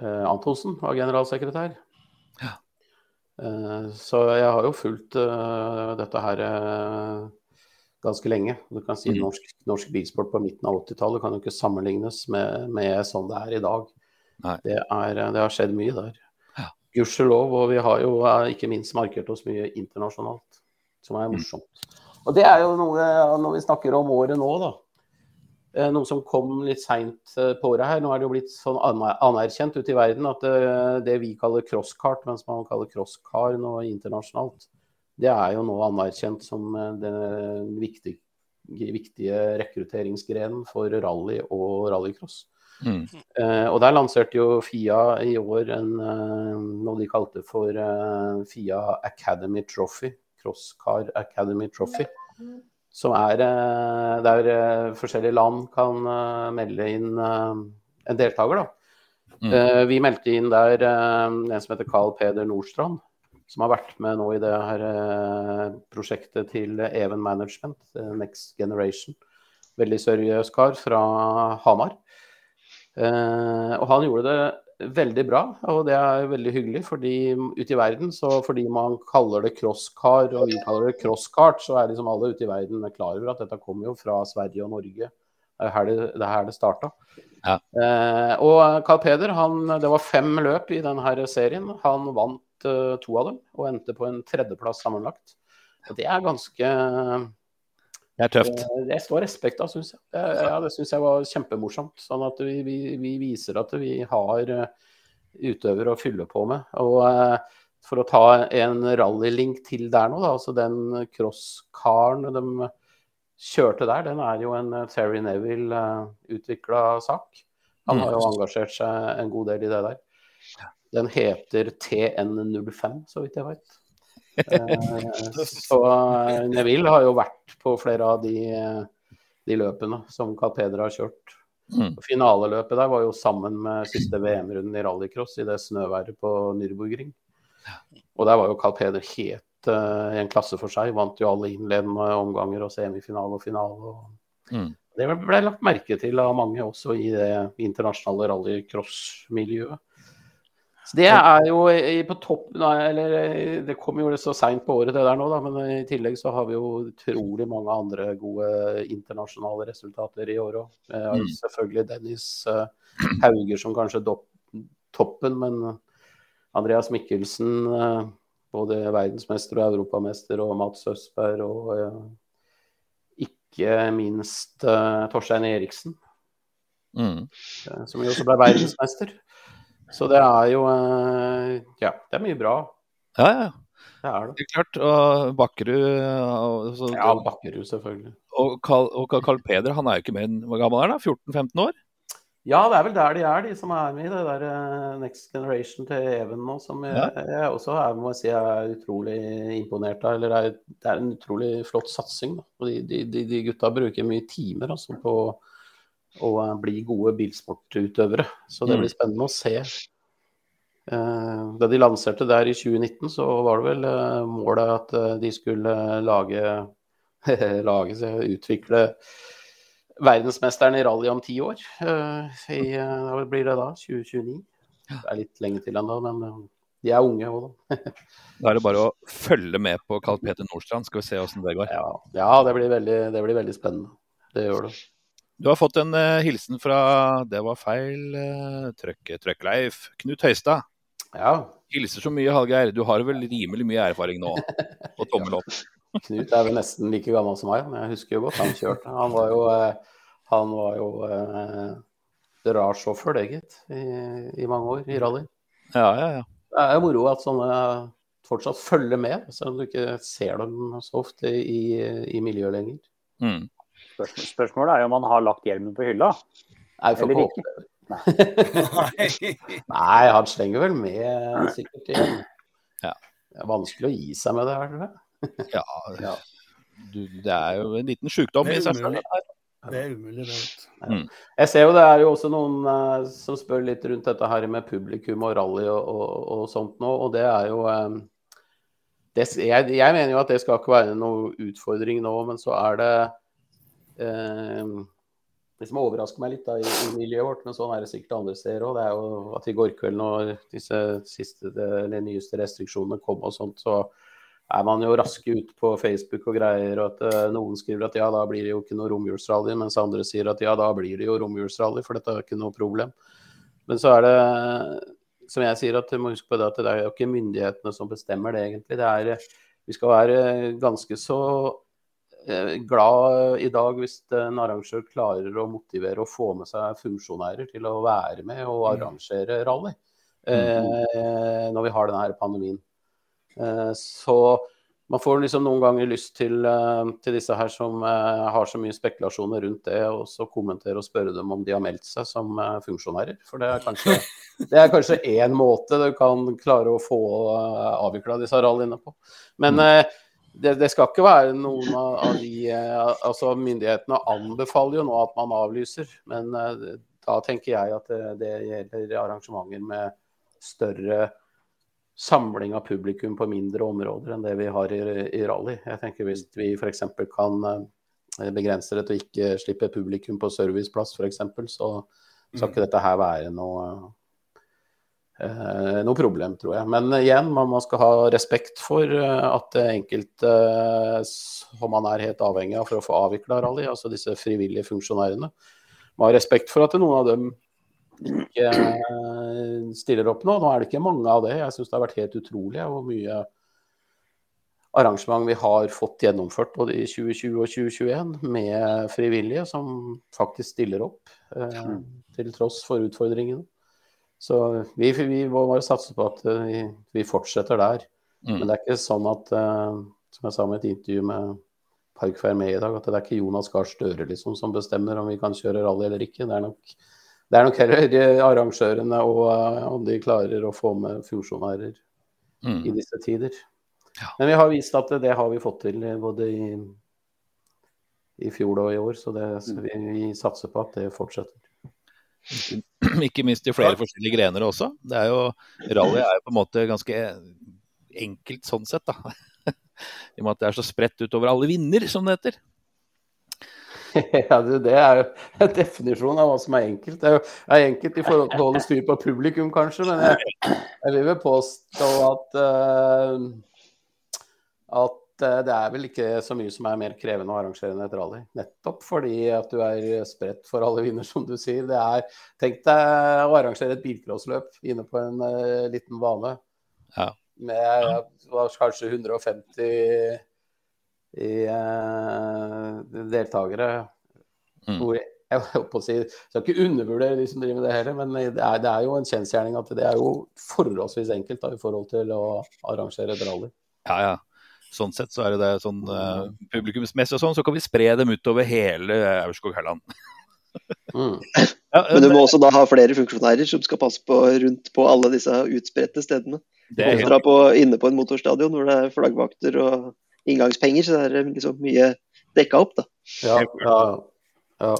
eh, Antonsen var generalsekretær. Ja. Eh, så jeg har jo fulgt uh, dette her uh, ganske lenge. Du kan si mm. norsk, norsk bilsport på midten av 80-tallet kan jo ikke sammenlignes med, med, sånn det er i dag. Det, er, det, har skjedd mye der. Ja. Gudskjelov. Og vi har jo eh, ikke minst markert oss mye internasjonalt, som er mm. morsomt. Og det er jo noe, når vi snakker om året nå, da. Eh, noe som kom litt seint eh, på året her. Nå er det jo blitt sånn anerkjent ute i verden at det, det vi kaller crosskart, mens man kaller crosscar nå internasjonalt, det er jo nå anerkjent som eh, den viktige, viktige rekrutteringsgrenen for rally og rallycross. Mm. Uh, og der lanserte jo Fia i år en, uh, noe de kalte for uh, Fia Academy Trophy. Crosscar Academy Trophy. Som er der forskjellige land kan melde inn en deltaker, da. Mm. vi meldte inn der en som heter Carl Peder Nordstrand som har vært med nå i det her eh, prosjektet til Even Management, eh, Next Generation. Veldig seriøs kar fra Hamar. Eh, og han gjorde det veldig bra, og det er veldig hyggelig. fordi ute i verden, så fordi man kaller det crosscar og vi kaller det crosskart, så er liksom alle ute i verden klar over at dette kommer jo fra Sverige og Norge. Det er her det, det, det starta. Ja. Eh, og Carl Peder, han, det var fem løp i denne serien. Han vant uh, to av dem, og endte på en tredjeplass sammenlagt. Og det er ganske Det er tøft. Det, det står respekt av, syns jeg. Det, ja, det syns jeg var kjempemorsomt. Sånn at vi, vi, vi, viser at vi har uh, utøvere å fylle på med. Og uh, for å ta en rallylink til der nå, da, altså den crosskaren de kjørte der, den er jo en Terry Neville uh, utvikla sak. Han har jo mm. engasjert seg en god del i det der. Den heter TN05, så vidt jeg vet. Eh, så eh, Neville har jo vært på flere av de, de løpene som Carl Peder har kjørt. Mm. Finaleløpet der var jo sammen med siste VM-runden i rallycross i det snøværet på Nürburgring. Og der var jo Carl Peder helt uh, i en klasse for seg. Vant jo alle innledende omganger og semifinale og finale. Og mm. Det ble lagt merke til av mange også i det internasjonale rallycross-miljøet. Så Det er jo på topp eller Det kom jo så seint på året det der nå, da, men i tillegg så har vi jo utrolig mange andre gode internasjonale resultater i år òg. Mm. Selvfølgelig Dennis uh, Hauger som kanskje toppen, men Andreas Mikkelsen, både verdensmester og europamester, og Mats Østberg og ikke minst Torstein Eriksen, mm. som jo også ble verdensmester. Så det er jo eh, Ja, det er mye bra. Ja, ja. Det er det. det er klart. Og Bakkerud så, Ja, Bakkerud, selvfølgelig. Og Carl, og Carl Peder, han er jo ikke mer enn Hvor gammel er han? 14-15 år? Ja, det er vel der de er, de som er med i det der uh, Next Generation til Even nå. Som ja. jeg også er, må jeg si, er utrolig imponert av. Eller er, det er en utrolig flott satsing. Da. De, de, de, gutta bruker mye timer altså, på og eh, bli gode bilsportutøvere. Så det blir mm. spennende å se. Eh, da de lanserte der i 2019, så var det vel eh, målet at de skulle lage, lage utvikle verdensmesteren i rally om ti år. I, hva blir det da? 2029? Det er litt lenge til ennå, men de er unge òg, da. da er det bare å følge med på Karl Peter Nordstrand, skal vi se åssen det går. Ja, ja det, blir veldig, det, blir veldig, spennende. Det gjør det. Du har fått en uh, hilsen fra Det var feil. Uh, Trøkkleif. Knut Høistad. Ja. Hilser så mye, Hallgeir. Du har vel rimelig mye erfaring nå? Og tommel opp. Knut er vel nesten like gammel som meg, men jeg husker jo godt han kjørte. Han var jo, uh, han var jo uh, drasjåfør, det, gitt, i, i, mange år i rally. Ja, ja, ja. Det er moro at sånne fortsatt følger med, selv om du ikke ser dem så ofte i, i miljøet lenger. Mm. Spørsmålet er jo om han har lagt hjelmen på hylla. Nei, Eller ikke. Nei, han slenger vel med sikkert igjen. Ja. Det er vanskelig å gi seg med det tror jeg. Ja, ja. Du, det er jo en liten sjukdom Det i seg selv. det er umulig, det. du. Jeg ser jo det er jo også noen uh, som spør litt rundt dette her med publikum og rally og, og, og sånt nå, og det er jo um, det, jeg, jeg mener jo at det skal ikke være noe utfordring nå, men så er det Det som overrasker meg litt da, i, i miljøet vårt, men sånn er det sikkert andre steder òg, det er jo at i går kveld når disse siste, de, nyeste restriksjonene kom og sånt, så er man jo raske ut på Facebook og greier, og at eh, noen skriver at ja, da blir det jo ikke noe romjulsrally, mens andre sier at ja, da blir det jo romjulsrally, for dette er ikke noe problem. Men så er det, som jeg sier, at du må huske på det at det er jo ikke myndighetene som bestemmer det, egentlig. Det er, vi skal være ganske så glad i dag hvis en arrangør klarer å motivere og få med seg funksjonærer til å være med og arrangere rally eh, når vi har denne pandemien. Eh, Så man får liksom noen ganger lyst til, eh, til disse her som eh, har så mye spekulasjoner rundt det, og så kommentere og spørre dem om de har meldt seg som eh, funksjonærer. For det er kanskje det er kanskje én måte du kan klare å få avvikla disse rallyene på. Men eh, det, det skal ikke være noen av, de eh, Altså myndighetene anbefaler jo nå at man avlyser, men eh, da tenker jeg at det, det gjelder arrangementer med større samling av publikum på mindre områder enn det vi har i, i rally. Jeg tenker Hvis vi f.eks. kan eh, begrense det til å ikke slippe publikum på serviceplass f.eks., så skal ikke dette her være noe, noe problem, tror jeg. Men igjen, man, skal ha respekt for eh, at det enkelte eh, som man er helt avhengig av for å få avvikla rally, altså disse frivillige funksjonærene, må ha respekt for at noen av dem ikke eh, stiller opp nå. Nå er det ikke mange av det. Jeg syns det har vært helt utrolig hvor mye arrangement vi har fått gjennomført både i 2020 og 2021 med frivillige som faktisk stiller opp eh, til tross for utfordringene. Så vi, vi må bare satse på at eh, vi, vi fortsetter der. Mm. Men det er ikke sånn at, eh, som jeg sa med et intervju med Park Fermé i dag, at det er ikke Jonas Gahr Støre liksom, som bestemmer om vi kan kjøre rally eller ikke. Det er nok, det er nok heller eh, arrangørene og om de klarer å få med funksjonærer i Mm. disse tider. Ja. Men vi har vist at det, det har vi fått til både i, i fjor og i år, så, det, vi, vi satser på at det fortsetter. Ikke minst i flere forskjellige grener også. Det er jo, rally er jo på en måte ganske enkelt sånn sett, da. I og med at det er så spredt utover alle vinder, som det heter. Ja, det, er jo en definisjon av hva som er enkelt. Det er jo er enkelt i forhold til å holde styr på publikum, kanskje, men jeg, jeg vil vel påstå at uh, at det er vel ikke så mye som er mer krevende å arrangere enn et rally. Nettopp fordi at du er spredt for alle vinder, som du sier. Det er, tenk deg å arrangere et bilcrossløp inne på en uh, liten bane Ja. med ja, kanskje 150 i uh, deltakere. Mm. Hvor jeg, jeg holdt på å si, skal ikke undervurdere de som driver med det heller, men det er, det er jo en kjensgjerning at det er jo forholdsvis enkelt da, i forhold til å arrangere et rally. Ja, ja. Sånn sett så er det det sånn uh, publikumsmessig og sånn, så kan vi spre dem utover hele Aurskog-Hærland. Mm. Ja, Men du må også da ha flere funksjonærer som skal passe på rundt på alle disse utspredte stedene. er Kontra på, inne på en motorstadion hvor det er flaggvakter og inngangspenger, så er det liksom mye dekka opp, da. Ja, ja, ja.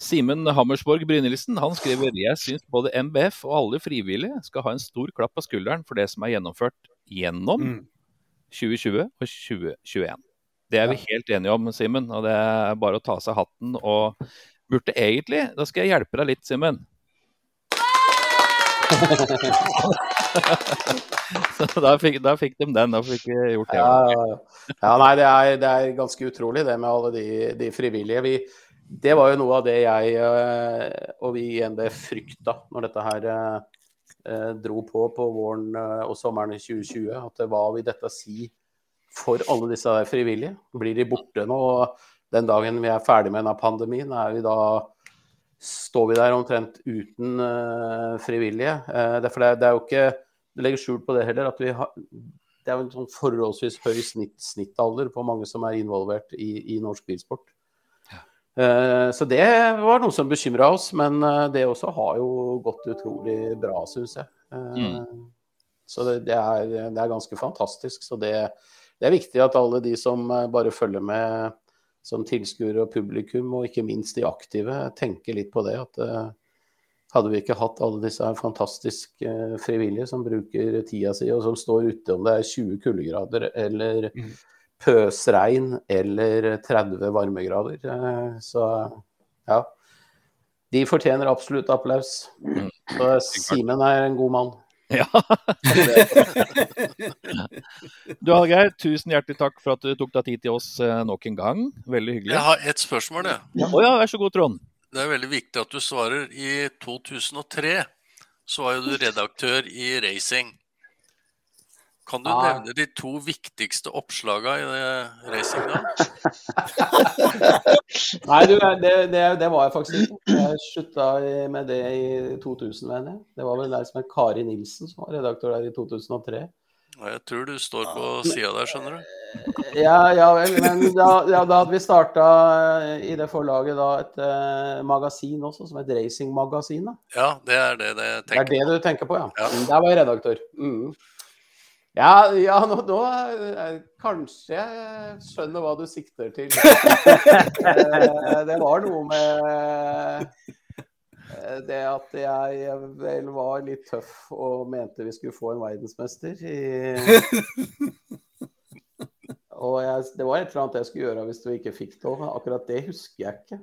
Simen Hammersborg Brynildsen han skriver jeg syns både MBF og alle frivillige skal ha en stor klapp på skulderen for det som er gjennomført gjennom Mm. 2020 og 2021. Det er vi helt enige om, Simen. Og det er bare å ta seg hatten og burde egentlig Da skal jeg hjelpe deg litt, Simen. Så da fikk, da fikk de den. Da fikk vi gjort det. Ja, ja, nei, det er, det er ganske utrolig det med alle de, de frivillige. Vi, det var jo noe av det jeg eh, og vi i NB frykta når dette her eh, dro på på våren eh, og sommeren i 2020. At det, hva vil dette si for alle disse frivillige? Blir de borte nå? Og den dagen vi er ferdig med denne pandemien, vi da står vi der omtrent uten eh, frivillige. Eh, det, er- jo ikke Det legger skjul på det heller at vi har det er en sånn forholdsvis høy snitt, snittalder på mange som er involvert i, i norsk bilsport. Eh, så det var noe som bekymra oss, men eh, det også har jo gått utrolig bra, syns jeg. Eh, Mm. Så det, det, er, det er ganske fantastisk. Så det, det er viktig at alle de som bare følger med som tilskuere og publikum, og ikke minst de aktive, tenker litt på det. At hadde vi ikke hatt alle disse fantastiske fantastisk frivillige som bruker tida si, og som står ute om det er 20 kuldegrader eller Mhm. Pøsregn eller 30 varmegrader. Eh, så ja. De fortjener absolutt applaus. Mm. Så Simen er en god mann. Ja. Du Hallgeir, tusen hjertelig takk for at du tok deg tid til oss eh, nok en gang. Veldig hyggelig. Jeg har ett spørsmål, jeg. Å ja, vær så god, Trond. Det er veldig viktig at du svarer. I 2003 så var jo du redaktør i Racing. Kan du nevne de to viktigste oppslaga i det Racing da? Nei, du, det, det, det var jeg faktisk ikke. Jeg slutta med det i 2000, mener jeg. Det var vel der som er Kari Nilsen som var redaktør der i 2003. Jeg tror du står på sida der, skjønner du. Ja, ja vel, men da, ja, da hadde vi starta i det forlaget da et eh, magasin også, som het Racing-magasin. Ja, det er det, det jeg Det er det du tenker på, ja. Ja. Der var jeg redaktør. Mm. Ja, ja nå, nå eh, Kanskje jeg skjønner hva du sikter til. Eh, det var noe med eh, det at jeg vel var litt tøff og mente vi skulle få en verdensmester. I, og jeg, det var et eller annet jeg skulle gjøre hvis du ikke fikk det òg, akkurat det husker jeg ikke.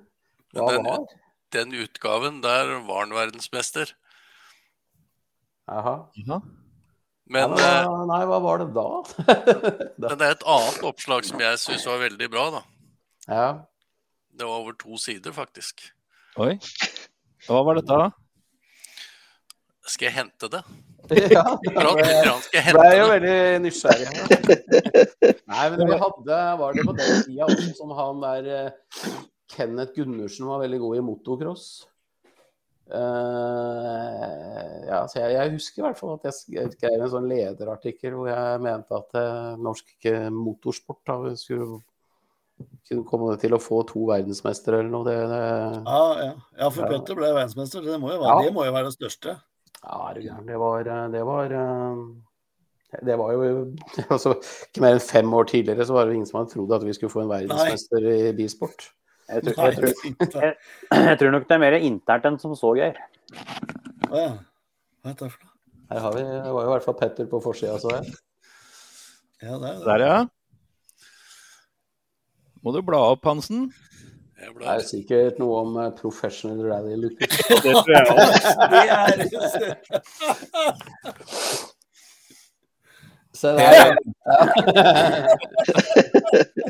Hva den- var? Den utgaven, der var han verdensmester. Jaha. Ja. Men, ja, eh, nei, hva var det da? men det er et annet oppslag som jeg syns var veldig bra, da. ja. Det var over to sider, faktisk. Oi. Hva var dette, da? Skal jeg hente det? ja. Prat litt, grann, skal jeg ble jo veldig nysgjerrig. Nei, men vi hadde Var det på den tida også som han der eh, Kenneth Gundersen var veldig god i motocross? Eh, ja, så jeg, jeg husker i hvert fall at jeg skrev en sånn lederartikkel hvor jeg mente at uh, norsk eh, motorsport da, skulle kunne komme til å få to verdensmestere eller noe. Det, det, Ja, ja. ja, for. Petter ble verdensmester. Det må jo være, Ja. det, må jo være det største. Ja. Det var Det var, det var jo altså, Ikke mer enn fem år tidligere så var det ingen som hadde trodd at vi skulle få en verdensmester i bilsport. Jeg tror, jeg, tror, jeg, jeg tror nok det er mer internt enn som så, Geir. Å ja. Hva er det for noe? Her har vi, det var jo i hvert fall Petter på forsida, så jeg. Ja, der, der. Der, ja. Må du bla opp, Hansen? Det er sikkert noe om eh, professional rally looker. Det tror jeg er Se der.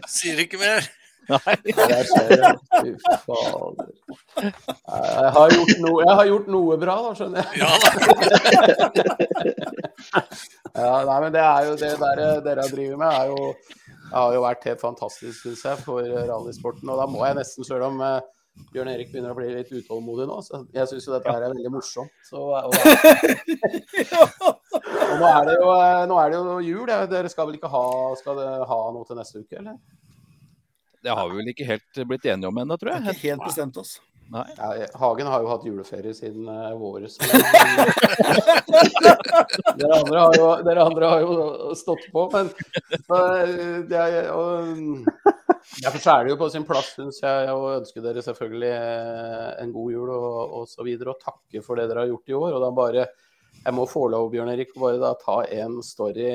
sier ikke mer. Nei. Der ser du. Fy fader. Jeg har, gjort noe, jeg har gjort noe bra, da, skjønner jeg. Ja da. Ja, nei, men det er jo det der dere driver med, er jo, har jo vært helt fantastisk, syns jeg, for rallysporten. Og da må jeg nesten, selv om eh, Bjørn Erik begynner å bli litt utålmodig nå, så jeg syns jo dette her er veldig morsomt. Så, og, og nå, er det jo, eh, nå er det jo jul. Dere skal vel ikke ha, skal ha noe til neste uke, eller? Det har vi vel ikke helt blitt enige om ennå, tror jeg. ikke helt bestemt oss. Nei. Ja, Hagen har jo hatt juleferie siden uh, våres. dere, andre har jo, dere andre har jo stått på, men så, eh, det er, og, Derfor så er det jo på sin plass, syns jeg, å ønske dere selvfølgelig eh, en god jul og, og så videre, og takke for det dere har gjort i år. Og da bare Jeg må få lov, Bjørn Erik, bare da ta en story.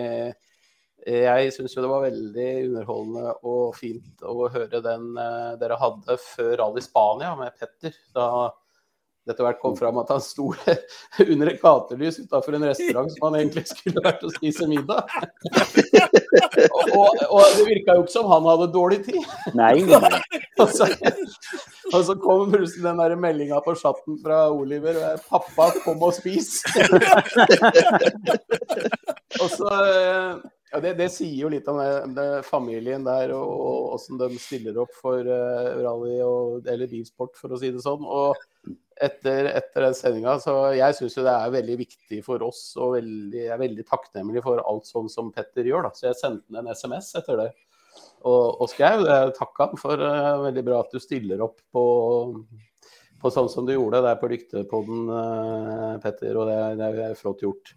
Jeg syns jo det var veldig underholdende og fint å høre den eh, dere hadde før Rally Spania med Petter. Da det etter hvert kom fram at han sto under et gatelys utafor en restaurant som han egentlig skulle vært og spise middag. og, og, det virka jo ikke som han hadde dårlig tid. Nei, nei. Og så, og så kom plutselig den der meldinga på chatten fra Oliver. 'Pappa, kom og spis'. og så eh, ja, det, det sier jo litt om det, det familien der og åssen de stiller opp for uh, rally og, eller bilsport, for å si det sånn. Og etter, etter den sendinga, så jeg syns jo det er veldig viktig for oss, og veldig, jeg er veldig takknemlig for alt sånn som Petter gjør, da. Så jeg sendte en SMS etter det. og, og Skau. Jeg takker han for uh, veldig bra at du stiller opp på, på sånn som du gjorde der på Lyktepodden, uh, Petter. Og det, det, er flott gjort.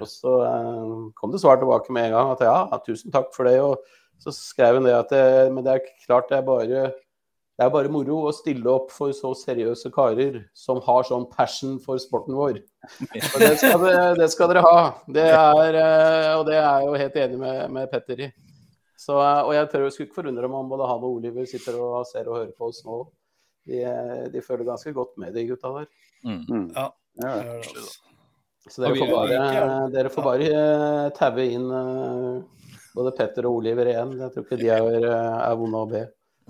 Og så uh, kom det svar tilbake med en gang at ja, tusen takk for det. Og så skrev han det at det, men det er klart det er bare det er bare moro å stille opp for så seriøse karer som har sånn passion for sporten vår. Og det skal, det, det skal dere ha. Det er, og det er jeg jo helt enig med, med Petter i. Så, og jeg tror jeg skulle ikke forundre meg om både han og Oliver sitter og ser og hører på oss nå. De, de føler ganske godt med de gutta der. Mm. Ja, Ja. det er det, altså. Så dere får bare, dere får bare eh, taue inn eh, både Petter og Oliver igjen. Jeg tror ikke de er, eh, er vonde å be.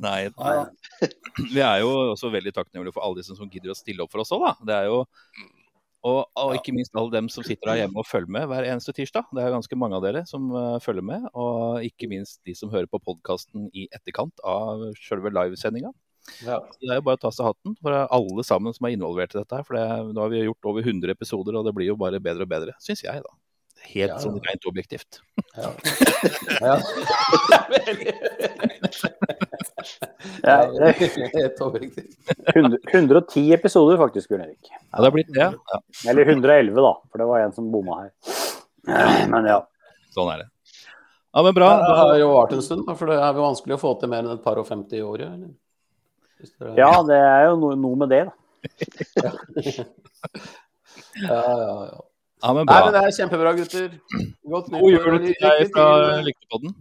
Nei, Nei, vi er jo også veldig takknemlige for alle de som gidder å stille opp for oss òg, da. Det er jo og, og ikke minst alle dem som sitter der hjemme og følger med hver eneste tirsdag. Det er ganske mange av dere som eh, følger med. Og ikke minst de som hører på podkasten i etterkant av selve livesendinga. Ja. Det er jo bare å ta seg hatten for alle sammen som er involvert i dette. her, For det, nå har vi gjort over 100 episoder, og det blir jo bare bedre og bedre, syns jeg, da. Helt Ja. sånn rent objektivt. Ja. ja. Ja, Ja, Helt objektivt. 100, 110 episoder faktisk, Bjørn Erik. Ja, det har blitt det. Ja, Eller 111, da, for det var en som bomma her. Men ja. sånn er det. Ja, men bra. Det har jo vart en stund, for det er jo vanskelig å få til mer enn et par og 50 i året. eller? Ja, det er jo noe, noe med det, da. ja, ja, ja. Ja, men Nei, men det er kjempebra, gutter. Godt God jul til deg fra Lyktepodden.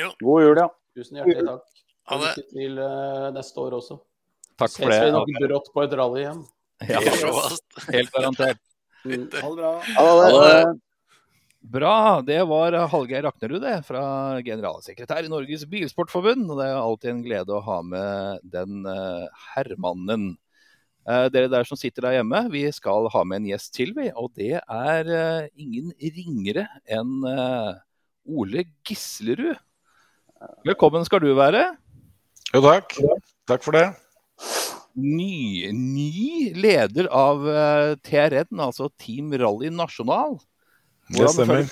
Ja. God jul, ja. Tusen hjertelig takk. Ha det. Lykke til uh, neste år også. Takk for Ses vi det. nok brått på et rally igjen. Ja, helt garantert. Mm. Ha det bra. Ja, det, Ha det. Bra. Det var Hallgeir Raknerud, det, fra generalsekretær i Norges Bilsportforbund. Og det er alltid en glede å ha med den herrmannen. herremannen. Eh, dere der som sitter der hjemme, vi skal ha med en gjest til, vi. Og det er eh, ingen ringere enn eh, Ole Gislerud. Velkommen skal du være. Jo, takk. Takk for det. Ny, ny leder av eh, TRN, altså Team Rally Nasjonal. Det stemmer.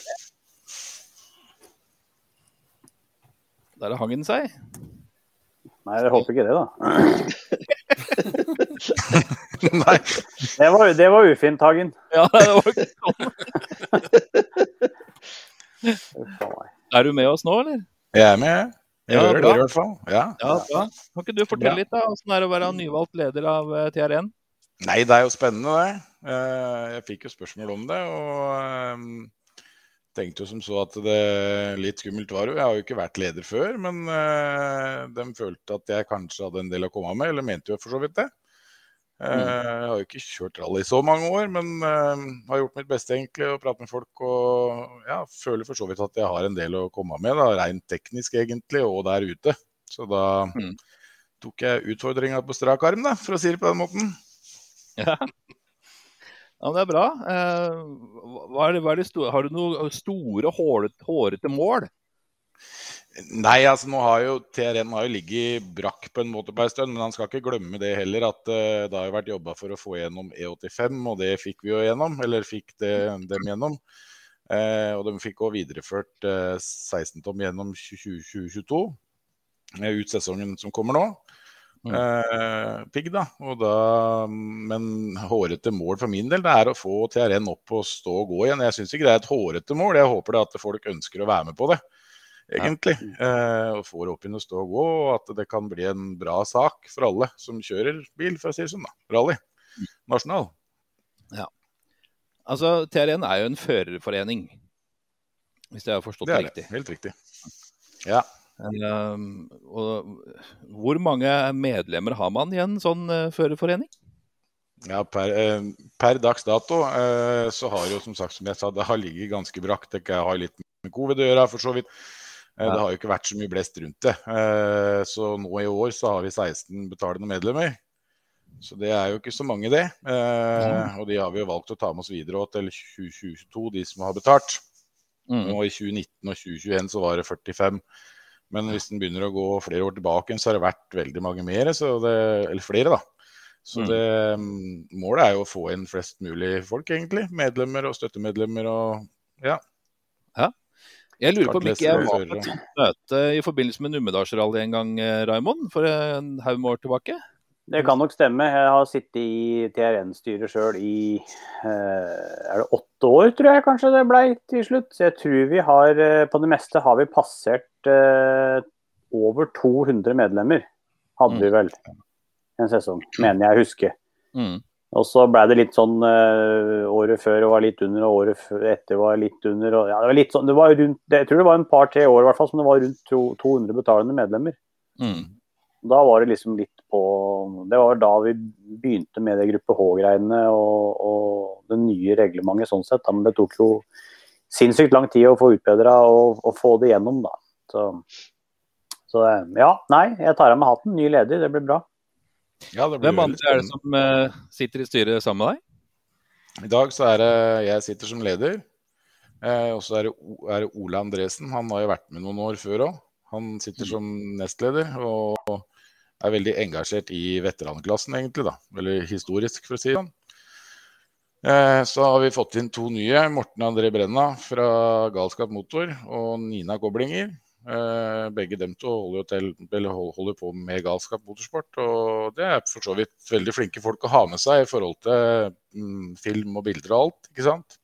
Det Der hang den seg. Nei, jeg håper ikke det, da. Nei, Det var, det var ufint, Hagen. Ja, det var ikke sånn. Er du med oss nå, eller? jeg er med. Jeg Ja, hører bra. dere i hvert fall. Ja. Ja, bra. Kan ikke du fortelle litt da, hvordan det er å være nyvalgt leder av eh, TRN? Nei, det er jo spennende, det. Eh, Jeg fikk jo spørsmål om det, og eh, tenkte jo som så at det litt skummelt var jo. Jeg har jo ikke vært leder før, men eh, de følte at jeg kanskje hadde en del å komme med, eller mente jo for så vidt det. Eh, Jeg har jo ikke kjørt rally i så mange år, men har gjort mitt beste egentlig og pratet med folk. Og ja, føler for så vidt at jeg har en del å komme med, da, rent teknisk egentlig, og der ute. Så da Mm. tok jeg utfordringa på strak arm, da, for å si det på den måten. Ja. Ja, men det er bra. Eh, hva er det, hva er det store, har du noen store, hårete, mål? Nei, altså nå har jo TRN har jo ligget brakk på en måte på en stund, men han skal ikke glemme det heller at uh, det har jo vært jobba for å få gjennom E85, og det fikk vi jo gjennom, eller fikk det, dem gjennom. Uh, og de fikk òg videreført uh, 16 tom gjennom 2022, eh, ut sesongen som kommer nå. Mm. Eh, pigg, da. Og da. Men hårete mål for min del det er å få TRN opp og stå og gå igjen. Jeg syns ikke det er et hårete mål, jeg håper det at folk ønsker å være med på det egentlig. Eh, og får opp inn og stå og gå, og at det kan bli en bra sak for alle som kjører bil, for å si det sånn. da. Rally. Nasjonal. Ja. Altså, TRN er jo en førerforening, hvis jeg har forstått Det det. riktig. Helt riktig. Ja. Um, hvor mange medlemmer har man i en sånn uh, førerforening? ja per, eh, per dags dato eh, så har jo som sagt, som jeg sa, det har ligget ganske brakt. Det har litt med covid å gjøre, for så vidt. Eh. Det har jo ikke vært så mye blest rundt det. Eh, så nå i år så har vi 16 betalende medlemmer. Så det er jo ikke så mange, det. Mm. og de har vi jo valgt å ta med oss videre til 2022, de som har betalt. Mm. Nå I 2019 og 2021 så var det 45. Men hvis den begynner å gå flere år tilbake, så har det vært veldig mange mer. Så det, eller flere, da. Så Mm. det, mm, målet er jo å få inn flest mulig folk, egentlig. Medlemmer og støttemedlemmer og ja. Jeg lurer på om ikke jeg var på et møte i forbindelse med Numedalsrally en gang, eh, Raimond, for en haug år tilbake. Det kan nok stemme. Jeg har sittet i TRN-styret sjøl i eh, er det åtte år, tror jeg kanskje det blei til slutt. Så jeg tror vi har eh, på det meste har vi passert eh, over 200 medlemmer. Hadde vi vel en sesong, mener jeg å huske. Mm. Og så blei det litt sånn året før var litt under, og året etter var litt under. Og, ja, det var litt sånn, det var rundt, jeg tror det var en par-tre år i hvert fall, som det var rundt 200 betalende medlemmer. Mm. Da var det liksom litt på Det var da vi begynte med det gruppe H-greiene og, og det nye reglementet sånn sett. Da. Men det tok jo sinnssykt lang tid å få utbedra og, og få det gjennom, da. Så, så ja, nei, jeg tar av meg hatten. Ny leder, det blir bra. Ja, det blir Hvem andre er det som uh, sitter i styret sammen med deg? I dag så er det jeg sitter som leder. Eh, og så er det, er det Ole Andresen. Han har jo vært med noen år før òg. Han sitter som nestleder og er veldig engasjert i veteranklassen, egentlig. da. Eller historisk, for å si det sånn. Eh, så har vi fått inn to nye. Morten André Brenna fra Galskap Motor og Nina Koblinger. Eh, begge dem to holder, til, holder på med Galskap Motorsport. Og det er for så vidt veldig flinke folk å ha med seg i forhold til mm, film og bilder og alt, ikke sant.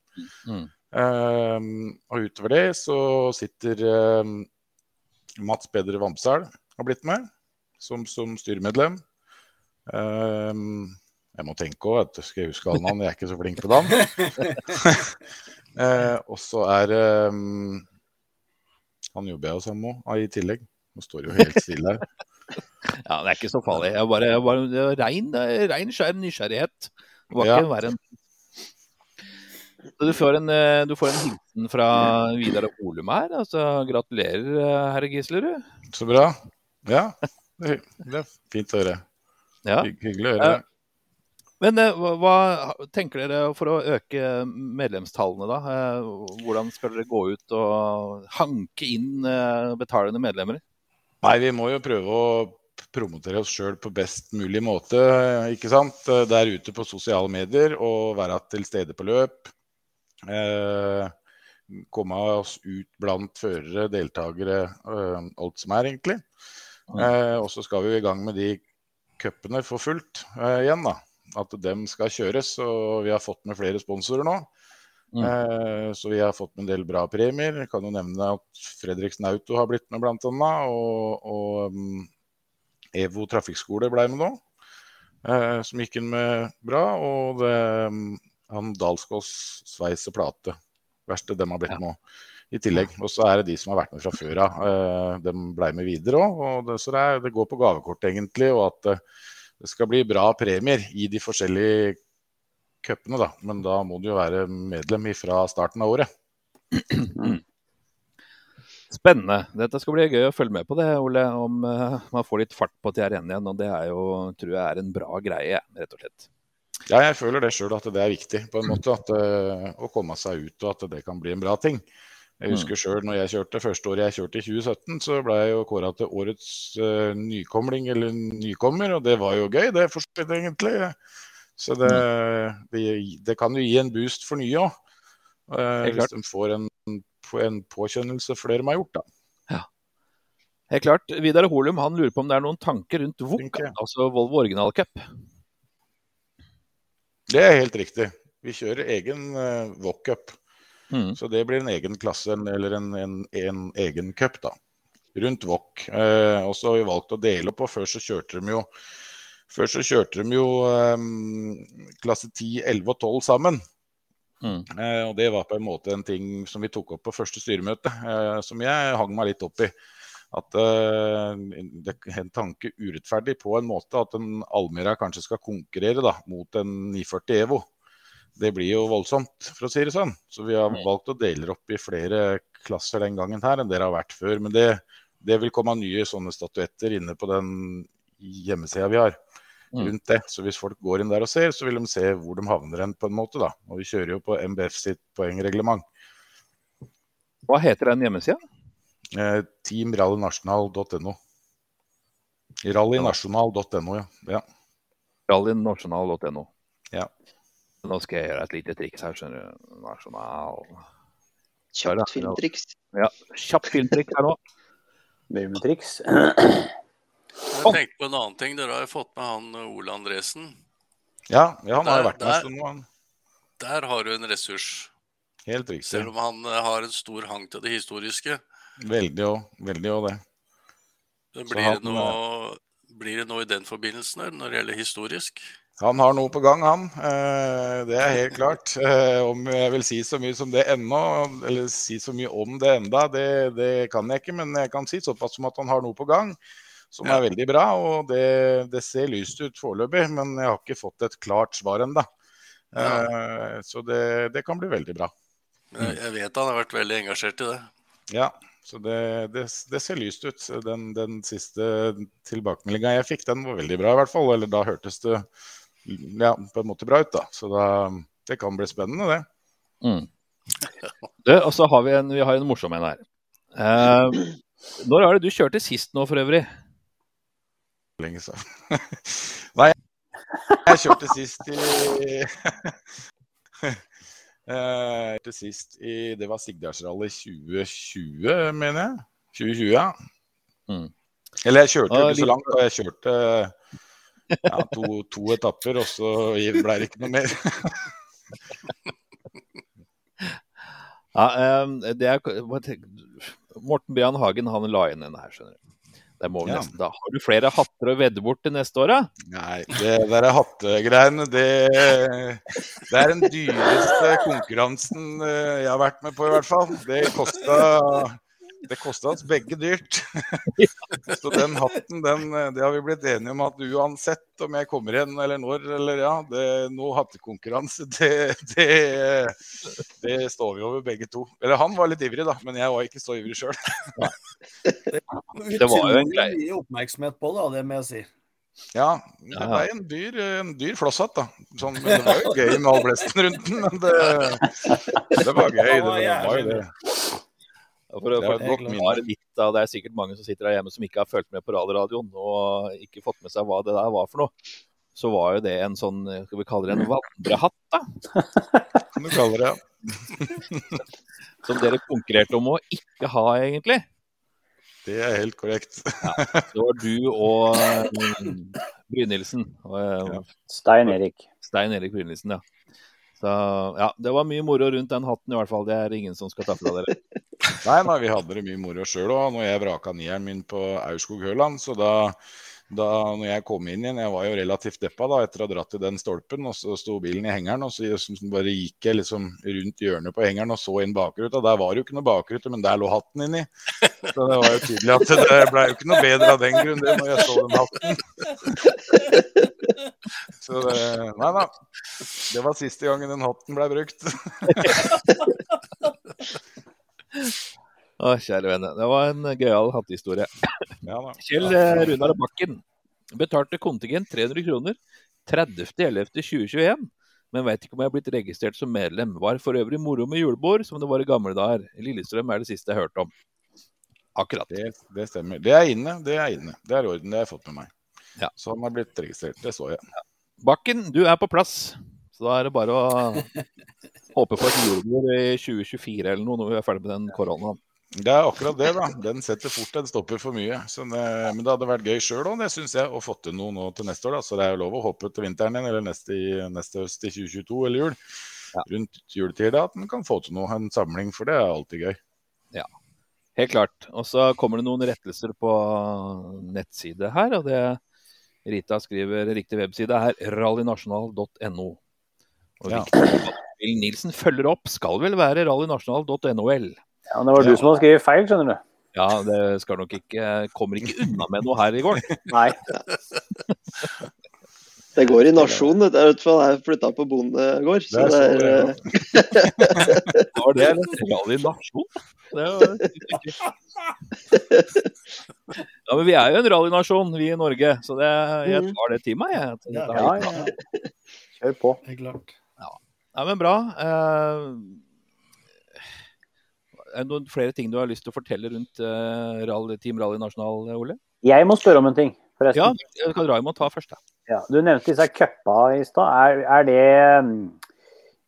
Mm. Eh, og utover det så sitter Mats Peder Vamsdal har blitt med som, som styremedlem. Um, jeg må tenke òg, skal jeg huske alle navn, jeg er ikke så flink på navn. uh, og så er um, Han jobber jeg jo sammen med i tillegg. Nå står jo helt stille her. Ja, Det er ikke så farlig. Jeg bare, jeg bare, det var rein, rein skjær nysgjerrighet. Det var Ja. ikke verre enn du får, en, eh, du får en hilsen fra Vidar Olum her. Altså, gratulerer, eh, herre Gislerud. Så bra. Ja, det, det er fint å høre. Ja. Hyggelig å høre. Ja. Men eh, hva, tenker dere for å øke medlemstallene, da? Eh, Hvordan skal dere gå ut og hanke inn eh, betalende medlemmer? Nei, vi må jo prøve å promotere oss sjøl på best mulig måte, ikke sant. Der ute på sosiale medier og være til stede på løp. Eh, komme oss ut blant førere, deltakere, alt som er, egentlig. Eh, og så skal vi i gang med de cupene for fullt eh, igjen, da. At dem skal kjøres. Og vi har fått med flere sponsorer nå. Mm. Eh, så vi har fått med en del bra premier. Jeg kan jo nevne at Fredriksen Auto har blitt med, annet. Og, og um, EVO trafikkskole ble med nå, eh, som gikk inn med bra. Og det, um, han Dalskås sveis og plate, verste dem har blitt med òg. I tillegg. Og så er det de som har vært med fra før av. Eh, de ble med videre òg. Så det, er, det går på gavekort, egentlig. Og at eh, det skal bli bra premier i de forskjellige cupene, da. Men da må du jo være medlem fra starten av året. Spennende. Dette skal bli gøy å følge med på det, Ole. Om eh, man får litt fart på TRN igjen. Og det er jo, tror jeg er en bra greie, rett og slett. Ja, jeg føler det sjøl at det er viktig på en måte. At, å komme seg ut og at det kan bli en bra ting. Jeg husker sjøl når jeg kjørte første året jeg kjørte i 2017, så ble jeg jo kåra til årets uh, nykomling eller nykommer, og det var jo gøy, det for så vidt egentlig. Så det, det, det kan jo gi en boost for nye òg. uh, hvis de får en, en påkjennelse for det de har gjort, da. Helt klart. Vidar Holum han lurer på om det er noen tanker rundt VOK, altså Volvo Original Cup. Det er helt riktig. Vi kjører egen uh, Wok-cup. Mm. Så det blir en egen klasse, eller en, en, en egen cup, da. Rundt Wok. Eh, og så har vi valgt å dele opp, og før så kjørte de jo Før så kjørte de jo eh, klasse 10, 11 og 12 sammen. Mm. Eh, og det var på en måte en ting som vi tok opp på første styremøte, eh, som jeg hang meg litt opp i. At eh, det er en tanke urettferdig på en måte at en Almira kanskje skal konkurrere da, mot en 940 Evo. Det blir jo voldsomt, for å si det sånn. Så vi har valgt å dele opp i flere klasser den gangen her enn dere har vært før. Men det, det vil komme nye sånne statuetter inne på den hjemmesida vi har Mm. rundt det. Så hvis folk går inn der og ser, så vil de se hvor de havner hen, på en måte. da. Og vi kjører jo på MBF sitt poengreglement. Hva heter den hjemmesida? Eh, Teamrallynasjonal.no. Rallynasjonal.no, ja. ja. Rallynasjonal.no. Ja. Nå skal jeg gjøre et lite triks her, skjønner du. Nasjonal Kjapt filmtriks. Ja, kjapt filmtriks her nå. Mumletriks. Jeg tenkte på en annen ting. Dere har jo fått med han eh, Ole Andresen. Ja, ja, han har jo vært med en stund nå. han. Der har du en ressurs. Helt riktig. Selv om han eh, har en stor hang til det historiske. Veldig òg. Veldig òg det. Blir han, det, noe, blir det noe i den forbindelsen her, når det gjelder historisk? Han har noe på gang, han. Eh, det er helt klart. Eh, om jeg vil si så mye som det ennå, eller si så mye om det enda, det, det kan jeg ikke. Men jeg kan si såpass som at han har noe på gang som er veldig bra. Og det, det ser lyst ut foreløpig, men jeg har ikke fått et klart svar ennå. Ja. så det, det kan bli veldig bra. Jeg vet han har vært veldig engasjert i det. Ja, så det, det, det ser lyst ut. Den, den siste tilbakemeldinga jeg fikk, den var veldig bra i hvert fall. Eller da hørtes det ja, på en måte bra ut, da. Så da, det kan bli spennende, det. Mm. Du, og så har vi en, vi har en morsom en her. Eh, når er det du kjørte sist nå, for øvrig? Lenge siden. Nei, jeg kjørte sist i uh, Til sist i Det var Sigdalsrally 2020, mener jeg. 2020, ja. Mm. Eller jeg kjørte jo ikke så langt, og jeg kjørte ja, to, to etapper, og så ble det ikke noe mer. Ja, eh, det er, Morten Brian Hagen han la inn denne her, skjønner du. Ja. Har du flere hatter å vedde bort til neste år, da? Nei, det der hattegreiene, det, det er den dyreste konkurransen eh, jeg har vært med på, i hvert fall. Det kosta, det kosta oss begge dyrt. Så den hatten, den, eh, det har vi blitt enige om at uansett om jeg kommer igjen eller når, eller ja, det, noe hattekonkurranse, det, det, det står vi over begge to. Eller han var litt ivrig, da, men jeg var ikke så ivrig sjøl. Det var jo en greie. mye oppmerksomhet på det, det må jeg si. Ja, det ble en dyr, en dyr flosshatt, da. Sånn, det var jo gøy med all blesten rundt den, men det, det var gøy. Det var, det var jo det. Ja, For, Det for er et å godt forklare litt, da, det er sikkert mange som sitter der hjemme som ikke har fulgt med på rallradioen og ikke fått med seg hva det der var for noe. Så var jo det en sånn, skal vi kalle det en vandrehatt, da. Som du kaller det. Som dere konkurrerte om å ikke ha, egentlig. Det er helt korrekt. Det var du og um, Brynildsen. Eh, Ja. Stein Erik. Stein Erik Brynildsen, ja. Så ja, det var mye moro rundt den hatten i hvert fall. Det er ingen som skal ta fra dere. Nei, nei, vi hadde det mye moro sjøl òg når jeg vraka nieren min på Aurskog-Høland. Så da, da når jeg kom inn igjen, jeg var jo relativt deppa da, etter å ha dratt i den stolpen, og så sto bilen i hengeren, og så bare gikk jeg liksom rundt hjørnet på hengeren og så inn bakruta. Der var det jo ikke noe bakrute, men der lå hatten inni. Så det var jo tydelig at det ble jo ikke noe bedre av den grunn, det, når jeg så den hatten. Så det, nei da. Det var siste gangen den hatten ble brukt. Å, kjære vene. Det var en gøyal hattehistorie. Ja. Kjell eh, Runar Bakken betalte kontingent 300 kroner 30.11.2021, men veit ikke om jeg har blitt registrert som medlem. Var for øvrig moro med julebord, som det var i gamle dager. Lillestrøm er det siste jeg hørte om. Akkurat. Det, det stemmer. Det er inne. Det er inne. Det er i orden. Det har jeg fått med meg. Ja. Så han har blitt registrert. Det så jeg. Bakken, du er på plass. Så da er det bare å håpe på et julebord i 2024 eller noe, når vi er ferdig med den koronaen. Det er akkurat det, da. Den setter fort en stopper for mye. Så men det hadde vært gøy sjøl òg, det syns jeg, å få til noe nå til neste år. da. Så det er jo lov å håpe til vinteren igjen, eller neste, neste høst i 2022 eller jul. Ja. Rundt juletid, da, at man kan få til noe, en samling, for det er alltid gøy. Ja, Helt klart. Og så kommer det noen rettelser på nettside her. og det Rita skriver riktig webside er rallynasjonal.no. Og Ja. Nilsen følger opp skal vel være rallynasjonal.nol. Ja, men det var du som hadde skrevet feil, skjønner du. Ja, det skal nok ikke Kommer ikke unna med noe her i går. Nei. Det går i nasjon, dette er i hvert fall jeg flytta på bondegård. Så Det det er er, så, eh, Var det en rally nasjon? Det var Ja, men vi er jo en rallynasjon, vi i Norge. Så det, jeg Mhm. tar det til meg. Jeg. Ja, ja, ja. Kjør på. Helt klart. Ja, men bra. Eh, er det noen flere ting du har lyst til å fortelle rundt uh, rally, Team Rally Nasjonal, Ole? Jeg må spørre om en ting, Ja, forresten. jeg kan dra og ta først, da. Ja, du nevnte disse cupa i stad. Er, er det mm,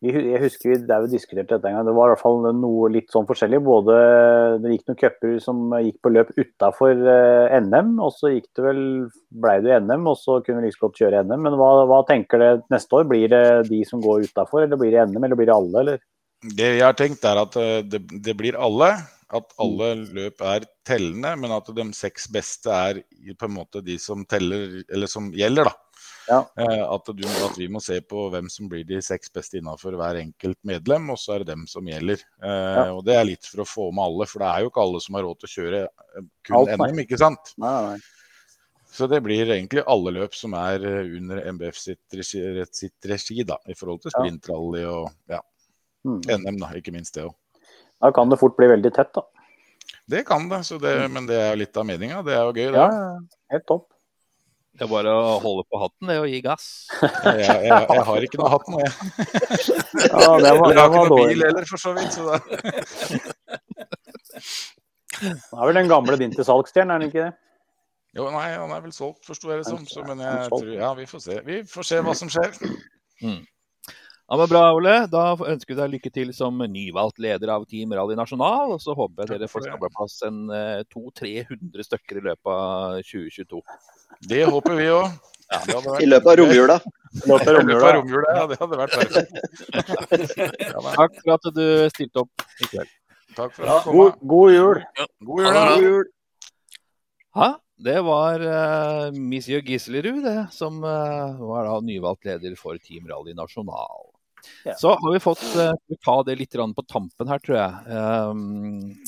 Jeg husker det er jo diskuterte dette en gang. Det var i hvert fall noe litt sånn forskjellig. Både Det gikk noen cuper som gikk på løp utafor eh, NM, og så gikk det vel blei det NM, og så kunne vi like godt kjøre NM. Men hva, hva tenker du neste år? Blir det de som går utafor, eller blir det NM, eller blir det alle, eller? Det jeg har tenkt, er at eh, det, det blir alle. At alle løp er tellende, men at de seks beste er på en måte de som teller, eller som gjelder, da. Ja. Eh, At, du, at vi må se på hvem som blir de seks beste innafor hver enkelt medlem, og så er det dem som gjelder. Eh, Ja. Og Det er litt for å få med alle, for det er jo ikke alle som har råd til å kjøre kun Alt. NM, ikke sant? Nei, nei. Så det blir egentlig alle løp som er under MBF sitt regi, sitt regi da, i forhold til sprintrally og ja, Mm. NM, da, ikke minst det òg. Da kan det fort bli veldig tett, da. Det kan det, så det, men det er jo litt av meninga. Det er jo gøy, det. Ja, ja, helt topp. Det er bare å holde på hatten det, og gi gass. Jeg, jeg, jeg har ikke noe hatt nå, jeg. Ja, det var, Jeg har ikke noe bil heller, for så vidt. Så da. Det er vel den gamle din til salgsstjerne, er den ikke det? Jo, nei, han er vel solgt, forsto jeg det som. Så, men jeg tror, ja, vi får se. Vi får se hva som skjer. Ja, men Bra, Ole. Da ønsker vi deg lykke til som nyvalgt leder av Team Rally Nasjonal. Og så håper jeg dere får skabla plass en eh, 200-300 stykker i løpet av 2022. Det håper vi òg. Ja, vært- I løpet av romjula. I løpet av romjula. ja. Det hadde vært perfekt. Ja, Takk for at du stilte opp i kveld. takk for Ja, at du kom. God, god jul. God jul. God jul. Ha, det var uh, Monsieur Gislerud, det, som uh, var da nyvalgt leder for Team Rally Nasjonal. Ja. Så har vi fått uh, ta det litt på tampen her, tror jeg. Um,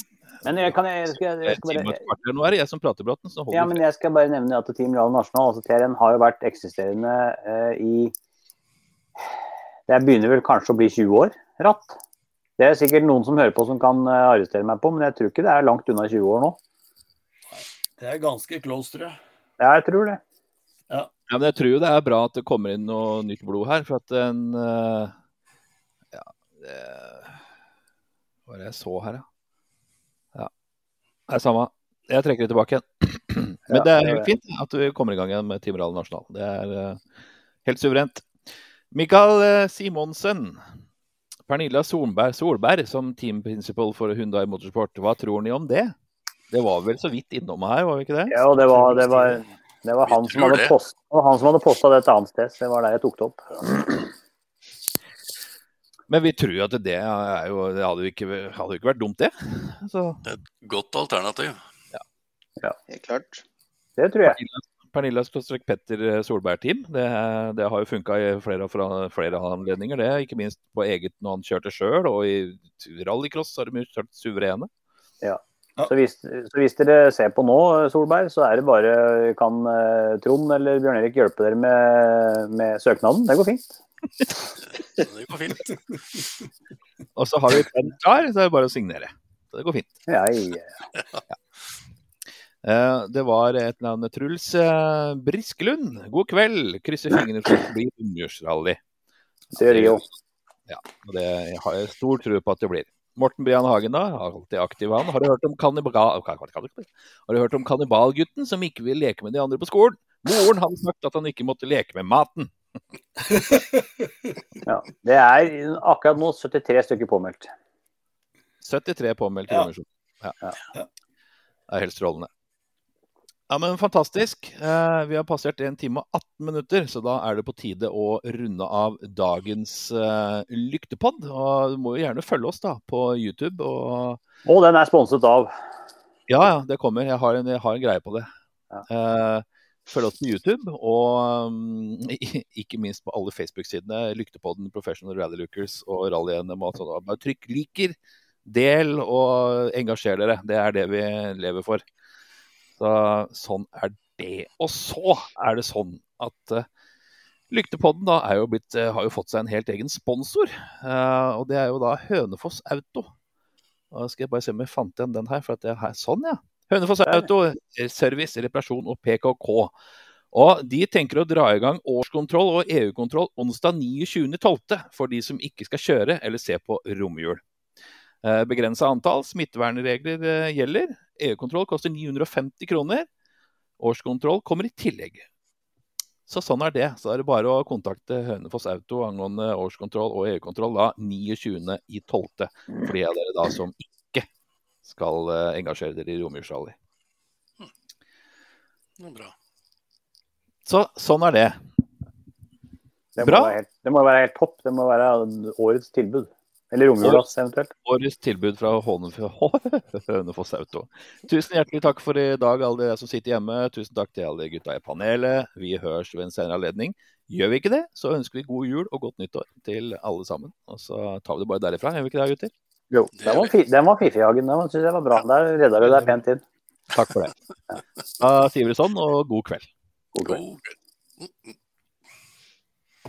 Men jeg, kan, jeg, skal, jeg, skal bare. Nå er det jeg som prater, Bratten. Ja, men jeg skal bare nevne at Team Real Nasjonal, altså TRN, har jo vært eksisterende uh, i Det begynner vel kanskje å bli 20 år ratt. Det er sikkert noen som hører på som kan arrestere meg på, men jeg tror ikke det er langt unna 20 år nå. Det er ganske close, tror jeg. Ja, jeg tror det. Ja, men jeg tror jo det er bra at det kommer inn noe nytt blod her. For at en Ja, det Hva var det jeg så her, ja? Ja. Det er samme. Jeg trekker det tilbake igjen. Men Ja, det er helt fint at vi kommer i gang igjen med Team Rally Nasjonal. Det er eh, helt suverent. Mikael eh, Simonsen. Pernilla Solberg, Solberg som team principal for Hyundai Motorsport. Hva tror ni om det? Det var vel så vidt innom her, var vi ikke det? Ja, det var, det var, det var han som hadde det. post, han som hadde posta det et annet sted. Så det var der jeg tok det opp. Men vi tror jo at det er jo Det hadde jo ikke, hadde jo ikke vært dumt, det. Så Godt alternativ. Ja. ja. Helt klart. Det tror jeg. Pernilla Skotstrek Petter Solberg-team. Det, det har jo funka i flere, fra flere anledninger, det. Ikke minst på eget når han kjørte sjøl, og i rallycross har de kjørt suverene. Så hvis, så hvis dere ser på nå, Solberg, så er det bare Kan eh, Trond eller Bjørn Erik hjelpe dere med, med søknaden? Det går fint. Det går fint. Og så har vi penn klar, så er det bare å signere. Så det går fint. Ja, ja. ja. Det var et navn Truls Brisklund Briskelund. God kveld. Krysser fingrene for at det blir omgjørsrally. Det gjør vi jo. Ja, og det har jeg stor tro på at det blir. Morten Brian Hagen, da, alltid aktiv han. Har du hørt om kannibal... Har du hørt om kannibalgutten som ikke vil leke med de andre på skolen? Moren hadde sagt at han ikke måtte leke med maten. Ja. Det er akkurat nå 73 stykker påmeldt. 73 påmeldt Ja. konvensjon. Ja. Ja. Det er helt strålende. Ja, men Fantastisk. Eh, vi har passert 1 time og 18 minutter, så da er det på tide å runde av dagens eh, lyktepod. Og du må jo gjerne følge oss da på YouTube. Og Og den er sponset av. ja, ja, det kommer. Jeg har en, jeg har en greie på det. Eh, følg oss på YouTube, og um, ikke minst på alle Facebook-sidene. Lyktepodden, Professional Rally Lookers og Rally-NM. og sånn. Bare trykk liker, del og engasjer dere. Det er det vi lever for. Så, sånn er det. Og så er det sånn at uh, Lyktepodden da jo blitt, eh, har jo fått seg en helt egen sponsor. Uh, og det er jo da Hønefoss Auto. Og skal jeg bare se om jeg fant igjen den her. for at det er her, Sånn, ja. Hønefoss Auto, service, reparasjon og PKK. Og De tenker å dra i gang årskontroll og EU-kontroll onsdag 29.12. for de som ikke skal kjøre eller se på romjul. Eh, Begrensa antall smittevernregler eh, gjelder. EU-kontroll koster 950 kroner. Årskontroll kommer i tillegg. Så sånn er det. Så er det bare å kontakte Hønefoss Auto angående årskontroll og EU-kontroll da 29.12. For de av dere da som ikke skal eh, engasjere dere i romjulsrally. Er bra. Så sånn er det. Det må, Bra. være helt, det må være helt topp. Det må være årets tilbud. Eller romjulas, eventuelt. Årets tilbud fra Hønefoss Auto. Tusen hjertelig takk for i dag, alle dere som sitter hjemme. Tusen takk til alle gutta i panelet. Vi høres ved en senere anledning. Gjør vi ikke det, så ønsker vi god jul og godt nyttår til alle sammen. Og så tar vi det bare derifra. Gjør vi ikke det, gutter? Jo, den var, fi- den var fiffighagen. Den synes jeg var bra. Der redda du deg pent inn. Takk for det. Da sier vi det sånn, og god kveld. God kveld. God kveld.